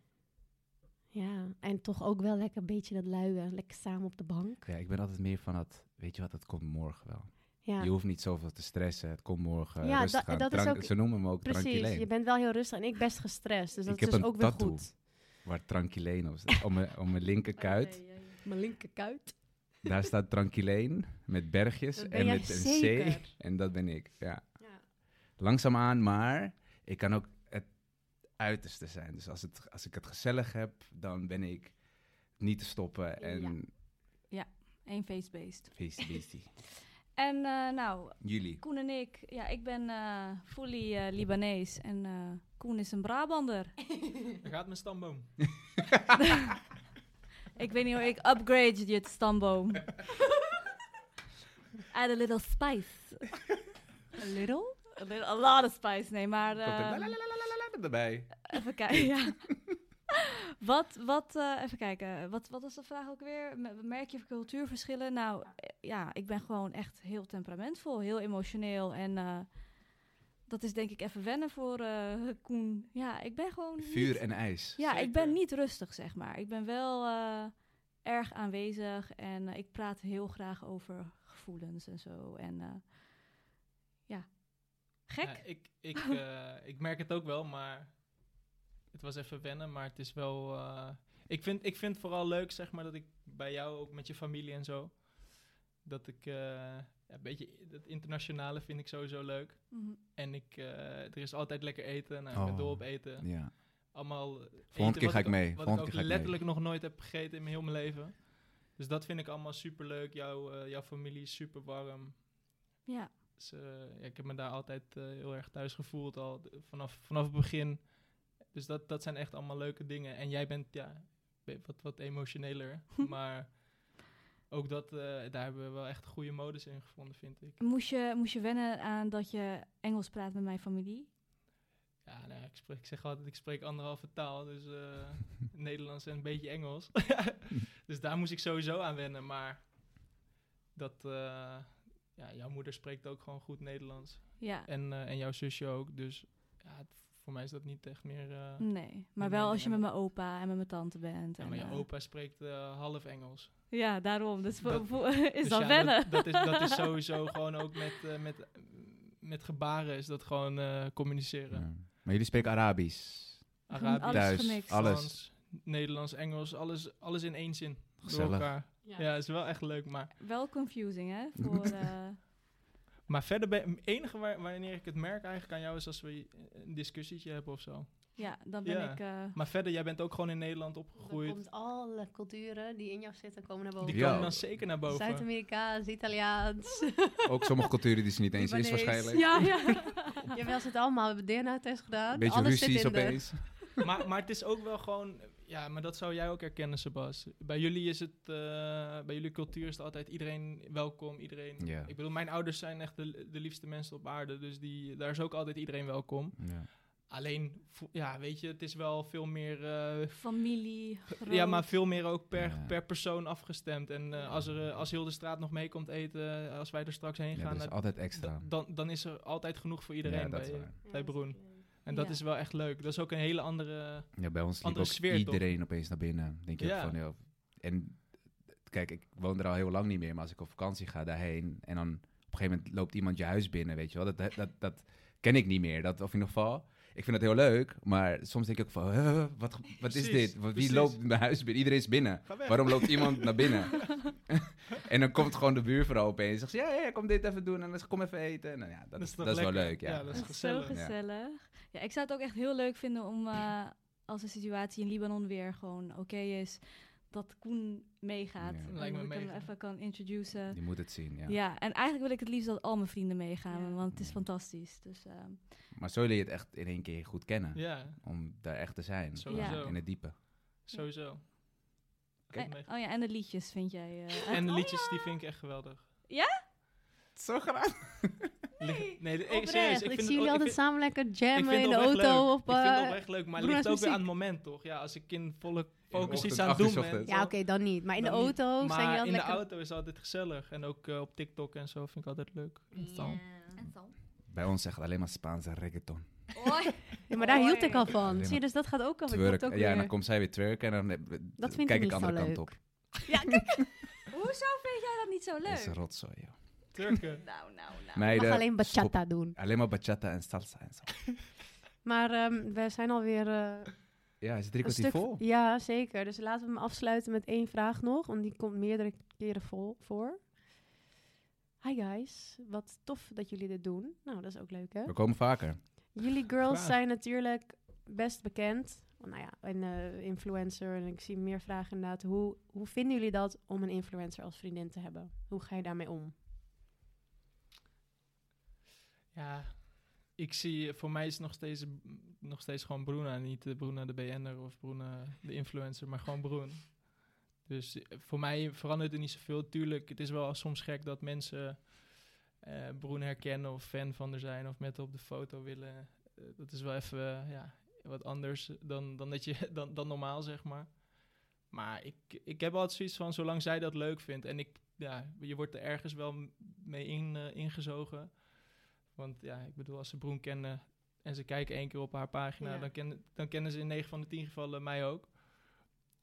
Ja, en toch ook wel lekker een beetje dat luien, lekker samen op de bank. Ja, ik ben altijd meer van dat, weet je wat, het komt morgen wel. Ja, Je hoeft niet zoveel te stressen, het komt morgen Ja, rustig da- aan. dat is ook- Ze noemen me ook precies. tranquileen. Je bent wel heel rustig en ik best gestrest, dus dat Ik heb is dus ook weer goed. Waar tranquileen op staat. Om mijn, om mijn linkerkuit. Mijn linkerkuit. Daar staat tranquileen met bergjes en met een. C. En dat ben ik, ja. Ja. Langzaamaan, maar ik kan ook het uiterste zijn. Dus als, het, als ik het gezellig heb, dan ben ik niet te stoppen. En Eén face-based. feestie, beestie. En eh, nou, Jullie. Koen en ik, ja, ik ben eh fully eh, Libanees en eh, Koen is een Brabander. Daar gaat mijn stamboom. ik weet niet hoe ik upgrade je stamboom. Add a little spice. A little? A, little, a lot of spice, nee, maar... Komt er erbij. Even kijken, ja. Wat, wat, eh, even kijken, wat, wat was de vraag ook weer? Me- Merk je cultuurverschillen? Nou, ja, ik ben gewoon echt heel temperamentvol, heel emotioneel. En eh, dat is denk ik even wennen voor eh, Koen. Ja, ik ben gewoon Vuur niet- en ijs. Ja, ik ben niet rustig, zeg maar. Ik ben wel eh, erg aanwezig en ik praat heel graag over gevoelens en zo. En eh, ja, gek. Ja, ik, ik, eh, ik merk het ook wel, maar het was even wennen. Maar het is wel... eh, ik, vind, ik vind het vooral leuk, zeg maar, dat ik bij jou, ook met je familie en zo... Dat ik... eh, ja, een beetje dat internationale vind ik sowieso leuk. Mhm. En ik, eh, er is altijd lekker eten. Nou, ik ben Oh. dol op eten. Ja. Allemaal eten Volgende keer ga ik mee. Wat Volgende ik keer ook ga ik mee. letterlijk nog nooit heb gegeten in mijn heel mijn leven. Dus dat vind ik allemaal super leuk. Jouw, eh, jouw familie is super warm. Ja. Dus, ja, ik heb me daar altijd heel erg thuis gevoeld al vanaf, vanaf het begin. Dus dat, dat zijn echt allemaal leuke dingen. En jij bent ja, wat, wat emotioneler. maar ook dat, eh, daar hebben we wel echt goede modus in gevonden, vind ik. Moest je, moest je wennen aan dat je Engels praat met mijn familie? Ja, nou, ik, spreek, ik zeg altijd, ik spreek anderhalve taal. Dus eh, Nederlands en een beetje Engels. dus daar moest ik sowieso aan wennen. Maar dat, eh, ja, jouw moeder spreekt ook gewoon goed Nederlands. Ja. En, en jouw zusje ook. Dus ja, het- voor mij is dat niet echt meer... eh, Nee, maar wel als je met mijn opa en met mijn tante bent. ja, en, maar je eh, opa spreekt eh, half Engels. Ja, daarom. Dus voor- Dat- voor- is Dus dat ja, wennen? Dat, dat, is, dat is sowieso gewoon ook met, eh, met, met gebaren is dat gewoon eh, communiceren. Ja. Maar jullie spreken Arabisch. Arabisch, alles Thuis, gemixt. alles. Frans, Nederlands, Engels, alles, alles in één zin. Door Gezellig. elkaar. Ja, is wel echt leuk. Maar, Wel confusing, hè? Voor, eh, maar verder, ben, het enige waar, wanneer ik het merk eigenlijk aan jou is als we een discussietje hebben of zo. ja, dan ben Ja. ik... eh, Maar verder, jij bent ook gewoon in Nederland opgegroeid. komt alle culturen die in jou zitten, komen naar boven. Die Ja. komen dan zeker naar boven. Zuid-Amerikaans, Italiaans. Ook sommige culturen die ze niet eens is waarschijnlijk. Ja, ja. Jawel, ze het allemaal. We hebben DNA-test gedaan. Beetje Alles ruzies zit in de- opeens. maar, maar het is ook wel gewoon... Ja, maar dat zou jij ook herkennen, Sebas. Bij jullie is het... eh, bij jullie cultuur is het altijd iedereen welkom. Iedereen... Ik bedoel, mijn ouders zijn echt de, de liefste mensen op aarde. Dus die, daar is ook altijd iedereen welkom. Ja. Alleen, ja, weet je, het is wel veel meer... eh, Familie, ja, maar veel meer ook per, Ja. per persoon afgestemd. En eh, als, er, als heel de straat nog mee komt eten, als wij er straks heen Ja, gaan... dat is altijd extra. da- dan, dan is er altijd genoeg voor iedereen Ja, bij, bij Broen. En dat Ja. is wel echt leuk. Dat is ook een hele andere... Ja, bij ons liep ook sfeer, toch? iedereen opeens naar binnen. Denk je ook Ja. van, joh. En kijk, ik woon er al heel lang niet meer, maar als ik op vakantie ga daarheen en dan op een gegeven moment loopt iemand je huis binnen, weet je wel. Dat, dat, dat ken ik niet meer. Dat, of in ieder geval, ik vind dat heel leuk, maar soms denk ik ook van, "Huh, wat, wat is Precies, dit? Wie precies. loopt mijn huis binnen? Iedereen is binnen. Waarom loopt iemand naar binnen? en dan komt gewoon de buurvrouw opeens en zegt ze, ja, ja, kom dit even doen en dan kom even eten. Nou ja, dat, is, dat is wel leuk, ja. Ja, dat is is zo gezellig. gezellig. Ja. ik zou het ook echt heel leuk vinden om eh, als de situatie in Libanon weer gewoon oké is, dat Koen meegaat. Ja. En Lijkt me dat ik hem even kan introduceren. Je moet het zien, ja. Ja. en eigenlijk wil ik het liefst dat al mijn vrienden meegaan, Ja. want het is fantastisch. Dus eh, Maar zo leer je het echt in één keer goed kennen. Ja, Om daar echt te zijn. sowieso. In het diepe. Sowieso. en, oh ja, en de liedjes vind jij. eh, En de oh liedjes, die vind ik echt geweldig. Zo graag. Nee, de- ik, Oprecht. serieus, ik, ik vind zie het jullie ook- ik altijd samen lekker jammen in de auto. leuk. Of, ik vind het eh, oprecht leuk, maar het ligt ook weer aan het moment, toch? Ja, als ik in volle focus iets aan het doen ja, oké, dan niet. Maar in de niet. auto zijn Maar jullie in de auto is altijd gezellig. En ook eh, op TikTok en zo vind ik altijd leuk. Zo. Bij ons zegt alleen maar Spaanse reggaeton. Ja, maar daar hield ik al van. Alleen Zie je, dus dat gaat ook al. Twerk. Ook Ja, weer. en dan komt zij weer twerken en dan eh, Dat vind kijk ik ik niet andere kant leuk. op. Ja, kijk. Hoezo vind jij dat niet zo Dat is leuk? een rotzooi, joh. Turken. Nou, nou, nou. mag Meiden, alleen bachata doen. Alleen maar bachata en salsa en zo. Maar ehm, we zijn alweer eh Ja, is het drie kwartier vol? Ja, zeker. Dus laten we hem afsluiten met één vraag nog. Want die komt meerdere keren vol voor. Hi guys, wat tof dat jullie dit doen. Nou, dat is ook leuk hè? We komen vaker. Jullie girls Graag. zijn natuurlijk best bekend. Nou ja, een eh, influencer. En ik zie meer vragen inderdaad. Hoe, hoe vinden jullie dat om een influencer als vriendin te hebben? Hoe ga je daarmee om? Ja, ik zie, voor mij is nog steeds, nog steeds gewoon Bruna. Niet de de BN'er of Bruna de influencer, maar gewoon Broen. Dus eh, voor mij verandert er niet zoveel. Tuurlijk, het is wel soms gek dat mensen eh Broen herkennen of fan van er zijn of met op de foto willen. Eh, dat is wel even ja, wat anders dan, dan, dat je, dan, dan normaal, zeg maar. Maar ik, ik heb altijd zoiets van, zolang zij dat leuk vindt en ik, ja, je wordt er ergens wel mee in, ingezogen. Want ja, ik bedoel, als ze Broen kennen en ze kijken één keer op haar pagina, Ja. dan, kennen, dan kennen ze in 9 van de 10 gevallen mij ook.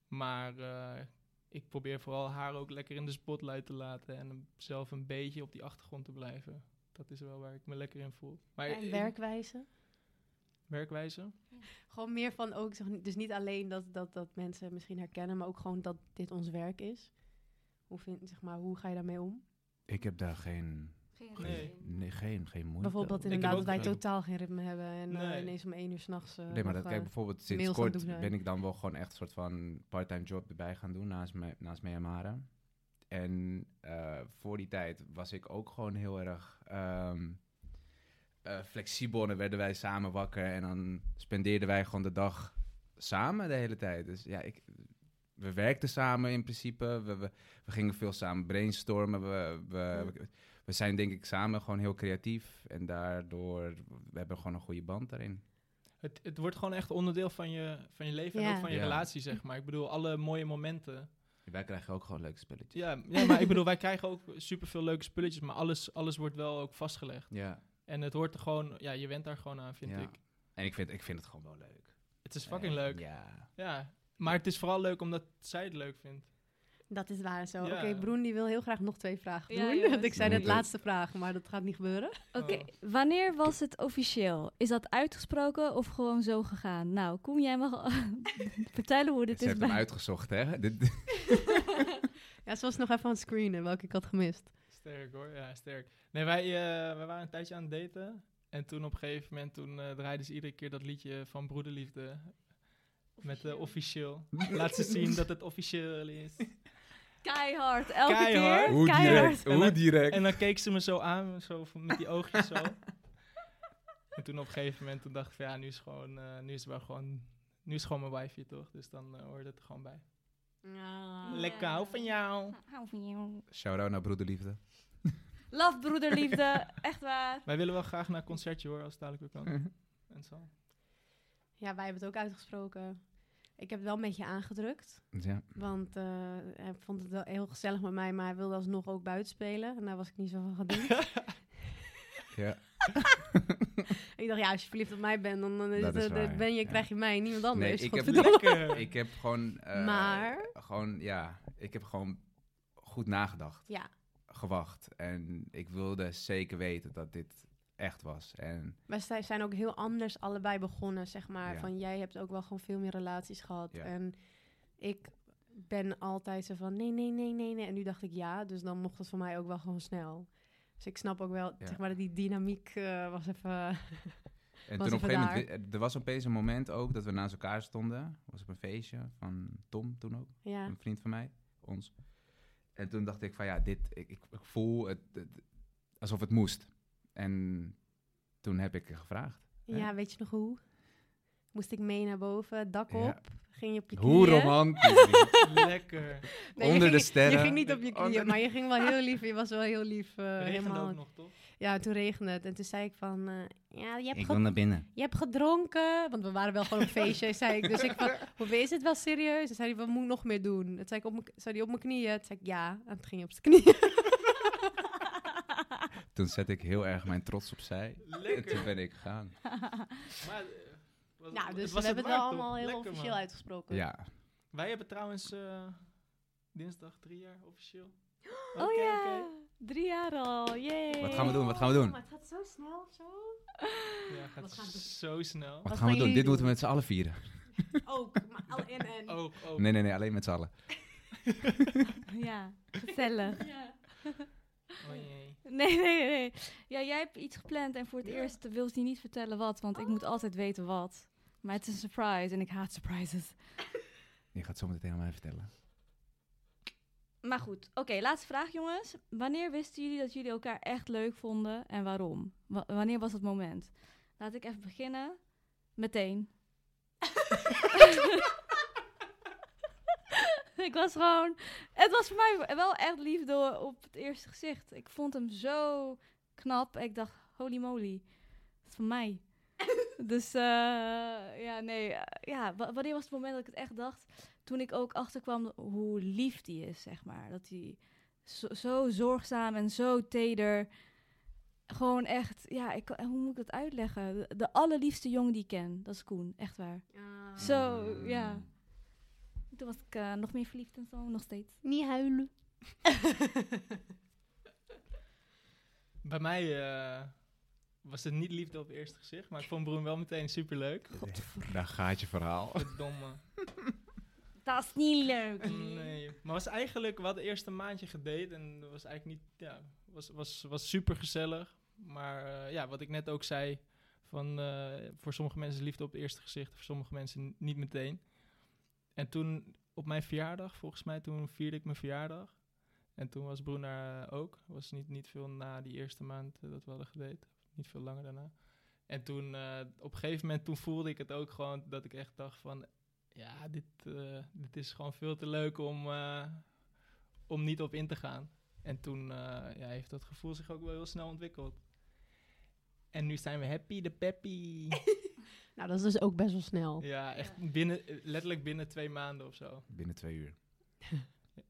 Maar eh, ik probeer vooral haar ook lekker in de spotlight te laten en zelf een beetje op die achtergrond te blijven. Dat is wel waar ik me lekker in voel. Maar En werkwijze? werkwijze? Gewoon meer van ook, zeg, dus niet alleen dat, dat, dat mensen misschien herkennen, maar ook gewoon dat dit ons werk is. Hoe, vind, zeg maar, hoe ga je daarmee om? Ik heb daar geen, Geen Nee. nee, geen, geen moeite Bijvoorbeeld inderdaad dat wij geen- totaal geen ritme hebben en eh, Nee. ineens om één uur s'nachts... Uh, Nee, maar dat, kijk, bijvoorbeeld sinds kort ben ik dan wel gewoon echt een soort van part-time job erbij gaan doen naast, mij, naast mij en Mara. En eh, voor die tijd was ik ook gewoon heel erg ehm, eh, flexibel. En dan werden wij samen wakker en dan spendeerden wij gewoon de dag samen de hele tijd. Dus ja, ik, we werkten samen in principe. We, we, we gingen veel samen brainstormen. We, we, we, we zijn denk ik samen gewoon heel creatief. En daardoor, we hebben gewoon een goede band daarin. Het, het wordt gewoon echt onderdeel van je, van je leven en ook van je Ja. relatie, zeg maar. Ik bedoel, alle mooie momenten. Wij krijgen ook gewoon leuke spelletjes. Ja, ja maar ik bedoel, wij krijgen ook superveel leuke spulletjes, maar alles, alles wordt wel ook vastgelegd. Ja. En het hoort er gewoon, ja, je went daar gewoon aan, vind Ja. ik. En ik vind, ik vind het gewoon wel leuk. Het is fucking En leuk. Ja. Ja, maar het is vooral leuk omdat zij het leuk vindt. Dat is waar zo. Ja. Oké, Broen die wil heel graag nog twee vragen doen. Want ik zei net laatste vraag, maar dat gaat niet gebeuren. Oké, Oh. wanneer was het officieel? Is dat uitgesproken of gewoon zo gegaan? Nou, Koen, jij mag vertellen hoe dit Ze is heeft hem uitgezocht, hè? Dit, Ja, ze was nog even aan het screenen, welke ik had gemist. Sterk hoor, ja, sterk. Nee, wij, eh, wij waren een tijdje aan het daten. En toen op een gegeven moment, toen eh, draaiden ze iedere keer dat liedje van Broederliefde. Met de officieel. Laat ze zien dat het officieel is. Keihard, elke Keihard. keer. hoe Keihard. direct, En hoe dan- direct. En dan keek ze me zo aan, zo van- met die oogjes zo. En toen op een gegeven moment toen dacht ik van ja, nu is, gewoon, eh, nu is het wel gewoon, nu is het gewoon mijn wifi toch? Dus dan eh, hoort het er gewoon bij. Lekker, hou van jou. Hou van jou. Shout-out naar Broederliefde. Love, broederliefde, echt waar. Wij willen wel graag naar een concertje hoor, als het dadelijk weer kan. En zo. Ja, wij hebben het ook uitgesproken. Ik heb het wel een beetje aangedrukt. Ja. Want eh, hij vond het wel heel gezellig met mij, maar hij wilde alsnog ook buiten spelen. En daar was ik niet zo van doen. ja. ik dacht, ja, als je verliefd op mij bent, dan, dan is is eh, waar, ben je, ja. krijg je mij, niemand anders. Nee, ik heb, ik heb gewoon... eh, Maar? Gewoon, ja, ik heb gewoon goed nagedacht. Ja, Gewacht. En ik wilde zeker weten dat dit echt was. En wij sta- zijn ook heel anders allebei begonnen, zeg maar. Ja. Van, jij hebt ook wel gewoon veel meer relaties gehad. Ja. En ik ben altijd zo van, nee, nee, nee, nee, nee. En nu dacht ik ja, dus dan mocht het voor mij ook wel gewoon snel. Dus ik snap ook wel, Ja. zeg maar, dat die dynamiek eh, was even... En Was toen op een even gegeven moment, wi- er was opeens een moment ook dat we naast elkaar stonden. was op een feestje van Tom toen ook, ja. een vriend van mij, ons. En toen dacht ik van ja, dit, ik, ik, ik voel het, het- alsof het moest. En toen heb ik gevraagd. hè? Ja, weet je nog hoe? Moest ik mee naar boven, dak Ja. op, ging je op je knieën. Hoe romantisch. Lekker. Nee, je Onder de sterren. Je ging niet op je knieën, maar je ging wel heel lief. Je was wel heel lief. eh, Regende helemaal. ook nog, toch? Ja, toen regende het. En toen zei ik van, eh, ja, je hebt, ik wil naar binnen. je hebt gedronken. Want we waren wel gewoon op feestje, zei ik. Dus ik van, hoe is het wel serieus? En zei hij, wat moet ik nog meer doen? Toen zei, ik op mijn- zei hij op mijn knieën. Toen zei ik, ja. En toen ging hij op zijn knieën. Toen zette ik heel erg mijn trots opzij. En toen Lekker. ben ik gegaan. Maar, eh, was, Nou, dus het we was hebben het het wel allemaal heel Lekker, officieel man. uitgesproken. Ja. Wij hebben trouwens eh, dinsdag drie jaar officieel. Oh Oké, ja, oké. drie jaar al. Yay. Wat gaan we doen? Wat gaan we doen? Maar het gaat zo snel of zo. Ja, gaat Wat gaan we- zo snel. Wat Wat gaan we doen? Dit doen? moeten we met z'n allen vieren. Ook, maar alle en en. Ook, ook. Nee, nee, nee, alleen met z'n allen. Ja, gezellig. Oh jee. Nee, nee, nee. Ja, jij hebt iets gepland en voor het eerst wil je niet vertellen wat, want ik moet altijd weten wat. Maar het is een surprise en ik haat surprises. Je gaat zo meteen aan mij vertellen. Maar goed, oké, laatste vraag jongens. Wanneer wisten jullie dat jullie elkaar echt leuk vonden en waarom? Wa- wanneer was het moment? Laat ik even beginnen. Meteen. ik was gewoon... Het was voor mij wel echt liefde op het eerste gezicht. Ik vond hem zo knap. Ik dacht, holy moly. Dat is van mij. dus eh, ja, nee. eh, ja, wa- wanneer was het moment dat ik het echt dacht? Toen ik ook achterkwam hoe lief die is, zeg maar. Dat hij zo, zo zorgzaam en zo teder. Gewoon echt, ja, ik, hoe moet ik dat uitleggen? De, de allerliefste jongen die ik ken, dat is Koen, echt waar. Zo, ja. Toen was ik eh, nog meer verliefd en zo, nog steeds. Niet huilen. Bij mij eh, was het niet liefde op het eerste gezicht, maar ik vond Broen wel meteen superleuk. Daar gaat je verhaal. Verdomme. Dat is niet leuk. Nee, maar was eigenlijk, we hadden eerst een maandje gedate en dat was eigenlijk niet, ja, was, was, was super gezellig. Maar eh, ja, wat ik net ook zei, van eh, voor sommige mensen is liefde op het eerste gezicht, voor sommige mensen niet meteen. En toen op mijn verjaardag, volgens mij, toen vierde ik mijn verjaardag. En toen was eh, ook. Was niet, niet veel na die eerste maand eh, dat we hadden gedate. Niet veel langer daarna. En toen, eh, op een gegeven moment, toen voelde ik het ook gewoon dat ik echt dacht van... Ja, dit, eh, dit is gewoon veel te leuk om, eh, om niet op in te gaan. En toen ja, heeft dat gevoel zich ook wel heel snel ontwikkeld. En nu zijn we happy, de peppy. Nou, dat is dus ook best wel snel. ja, echt binnen, letterlijk binnen twee maanden of zo. Binnen twee uur.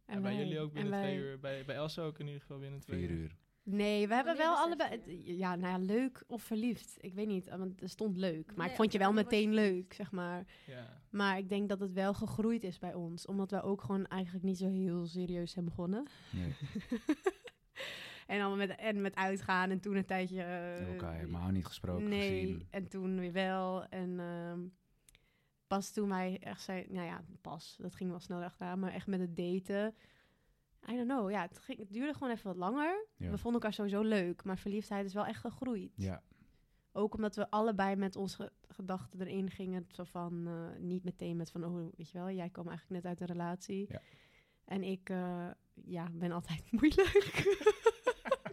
En, bij wij- jullie ook en binnen wij- twee uur. Bij, bij Elsa ook in ieder geval binnen twee Vier uur. uur. Nee, we hebben wel allebei... Ja, nou ja, leuk of verliefd. Ik weet niet, want er stond leuk. Maar Nee, ik vond je wel meteen leuk, zeg maar. Ja. Maar ik denk dat het wel gegroeid is bij ons. Omdat we ook gewoon eigenlijk niet zo heel serieus zijn begonnen. Nee, En dan met, en met uitgaan en toen een tijdje... eh, elkaar helemaal niet gesproken, Nee, gezien. en toen weer wel. En ehm, pas toen wij echt zei... Nou ja, pas. Dat ging wel snel achteraan. Maar echt met het daten... I don't know. Ja, het, ging, het duurde gewoon even wat langer. Ja. We vonden elkaar sowieso leuk. Maar verliefdheid is wel echt gegroeid. Ja, Ook omdat we allebei met onze gedachten erin gingen. Zo van, eh, niet meteen met van, oh, weet je wel, jij kwam eigenlijk net uit een relatie. Ja. En ik, eh, ja, ben altijd moeilijk.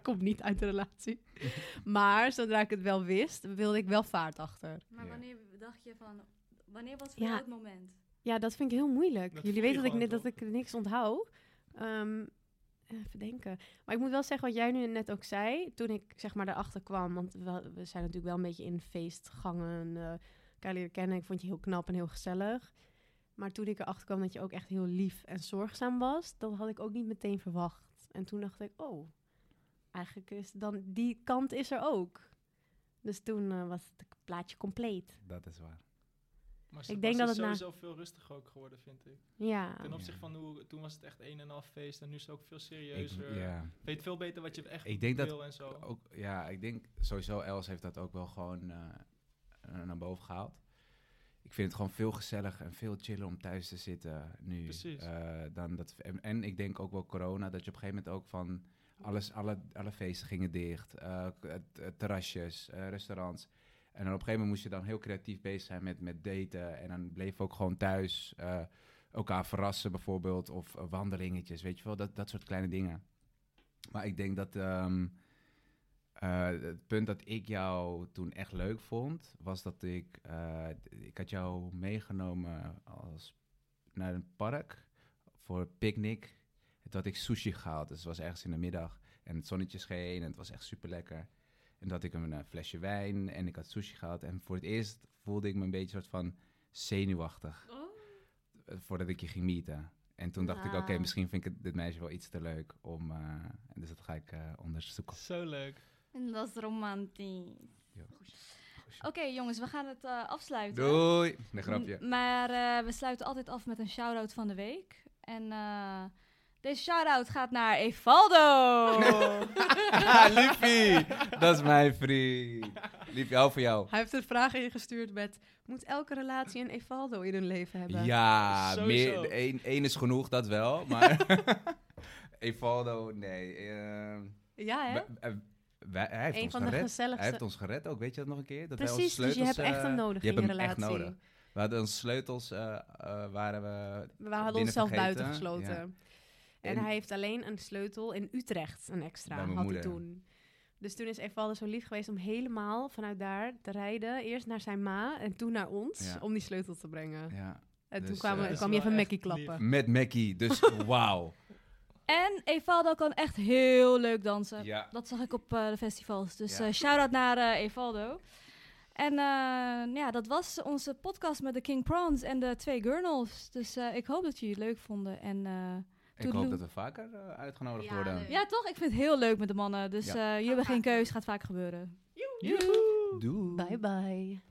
Ik kom niet uit een relatie. maar zodra ik het wel wist, wilde ik wel vaart achter. Maar wanneer dacht je van, wanneer was voor Ja. jou het moment? Ja, dat vind ik heel moeilijk. Dat Jullie weten dat ik, net, dat ik niks onthoud. Ehm, even denken. Maar ik moet wel zeggen wat jij nu net ook zei. Toen ik zeg maar daarachter kwam. Want we, we zijn natuurlijk wel een beetje in feestgangen. eh, elkaar leren kennen. Ik vond je heel knap en heel gezellig. Maar toen ik erachter kwam dat je ook echt heel lief en zorgzaam was, dat had ik ook niet meteen verwacht. En toen dacht ik, oh, eigenlijk is dan die kant is er ook. Dus toen eh, was het plaatje compleet. Dat is waar. Maar Ik denk dat is het na- sowieso veel rustiger ook geworden, vind ik. Ja. Ten opzichte van hoe, toen was het echt een en half feest en nu is het ook veel Ik, serieuzer. ja. Weet veel beter wat je echt Ik denk dat wil en zo. ook, ja, ik denk sowieso Els heeft dat ook wel gewoon eh, eh, naar boven gehaald. Ik vind het gewoon veel gezelliger en veel chiller om thuis te zitten nu. Precies. eh, dan dat, en, en ik denk ook wel corona, dat je op een gegeven moment ook van alles, alle, alle feesten gingen dicht. eh, het- het terrasjes, eh, restaurants. En op een gegeven moment moest je dan heel creatief bezig zijn met, met daten. En dan bleef ook gewoon thuis eh, elkaar verrassen bijvoorbeeld. Of eh, wandelingetjes, weet je wel. Dat, dat soort kleine dingen. Maar ik denk dat ehm, eh, het punt dat ik jou toen echt leuk vond... was dat ik... eh, ik had jou meegenomen als, naar een park voor een picknick. Had ik sushi gehaald. Dus het was ergens in de middag. En het zonnetje scheen en het was echt super lekker. En had ik een eh, flesje wijn en ik had sushi gehad. En voor het eerst voelde ik me een beetje soort van zenuwachtig. eh, Voordat ik je ging meeten. En toen dacht ik, oké, Ah. misschien vind ik het, dit meisje wel iets te leuk om... eh, en dus dat ga ik eh, onderzoeken. Zo leuk. En dat is romantisch. Ja. Oké, jongens, we gaan het eh, afsluiten. Doei! Nee, grapje. M- Maar eh, we sluiten altijd af met een shout-out van de week. En deze shout-out gaat naar Evaldo. Liefie! Dat is mijn vriend. Liefie, hou voor jou. Hij heeft een vraag ingestuurd met... Moet elke relatie een Evaldo in hun leven hebben? Ja, Sowieso. meer, één, één is genoeg, dat wel. Maar Evaldo, nee. eh, Ja, hè? wij- eh, wij- hij heeft Een ons van de gered. gezelligste- Hij heeft ons gered ook, weet je dat nog een keer? Dat wij Precies, dus je sleutels, hebt echt eh, hem nodig je in hebt je echt relatie. nodig. We hadden onze sleutels, eh, waren we We hadden onszelf vergeten. buiten gesloten. Ja. En, En- hij heeft alleen een sleutel in Utrecht, een extra, had hij toen. Dus toen is Evaldo zo lief geweest om helemaal vanuit daar te rijden. Eerst naar zijn ma en toen naar ons, Ja. om die sleutel te brengen. Ja. En toen Dus, kwam, eh, kwam Dat je even Mackie lief. klappen. Met Mackie, dus wauw. en Evaldo kan echt heel leuk dansen. Ja. Dat zag ik op eh, de festivals. Dus Ja. eh shout-out naar eh, Evaldo. En eh, ja, dat was onze podcast met de King Prawns en de twee Gurnals. Dus eh, ik hoop dat jullie het leuk vonden. En eh, Ik hoop dat we vaker eh, uitgenodigd Ja, worden. leuk. ja, toch? Ik vind het heel leuk met de mannen. Dus Ja. eh, jullie hebben geen keus, gaat vaak gebeuren. Doei. Bye bye.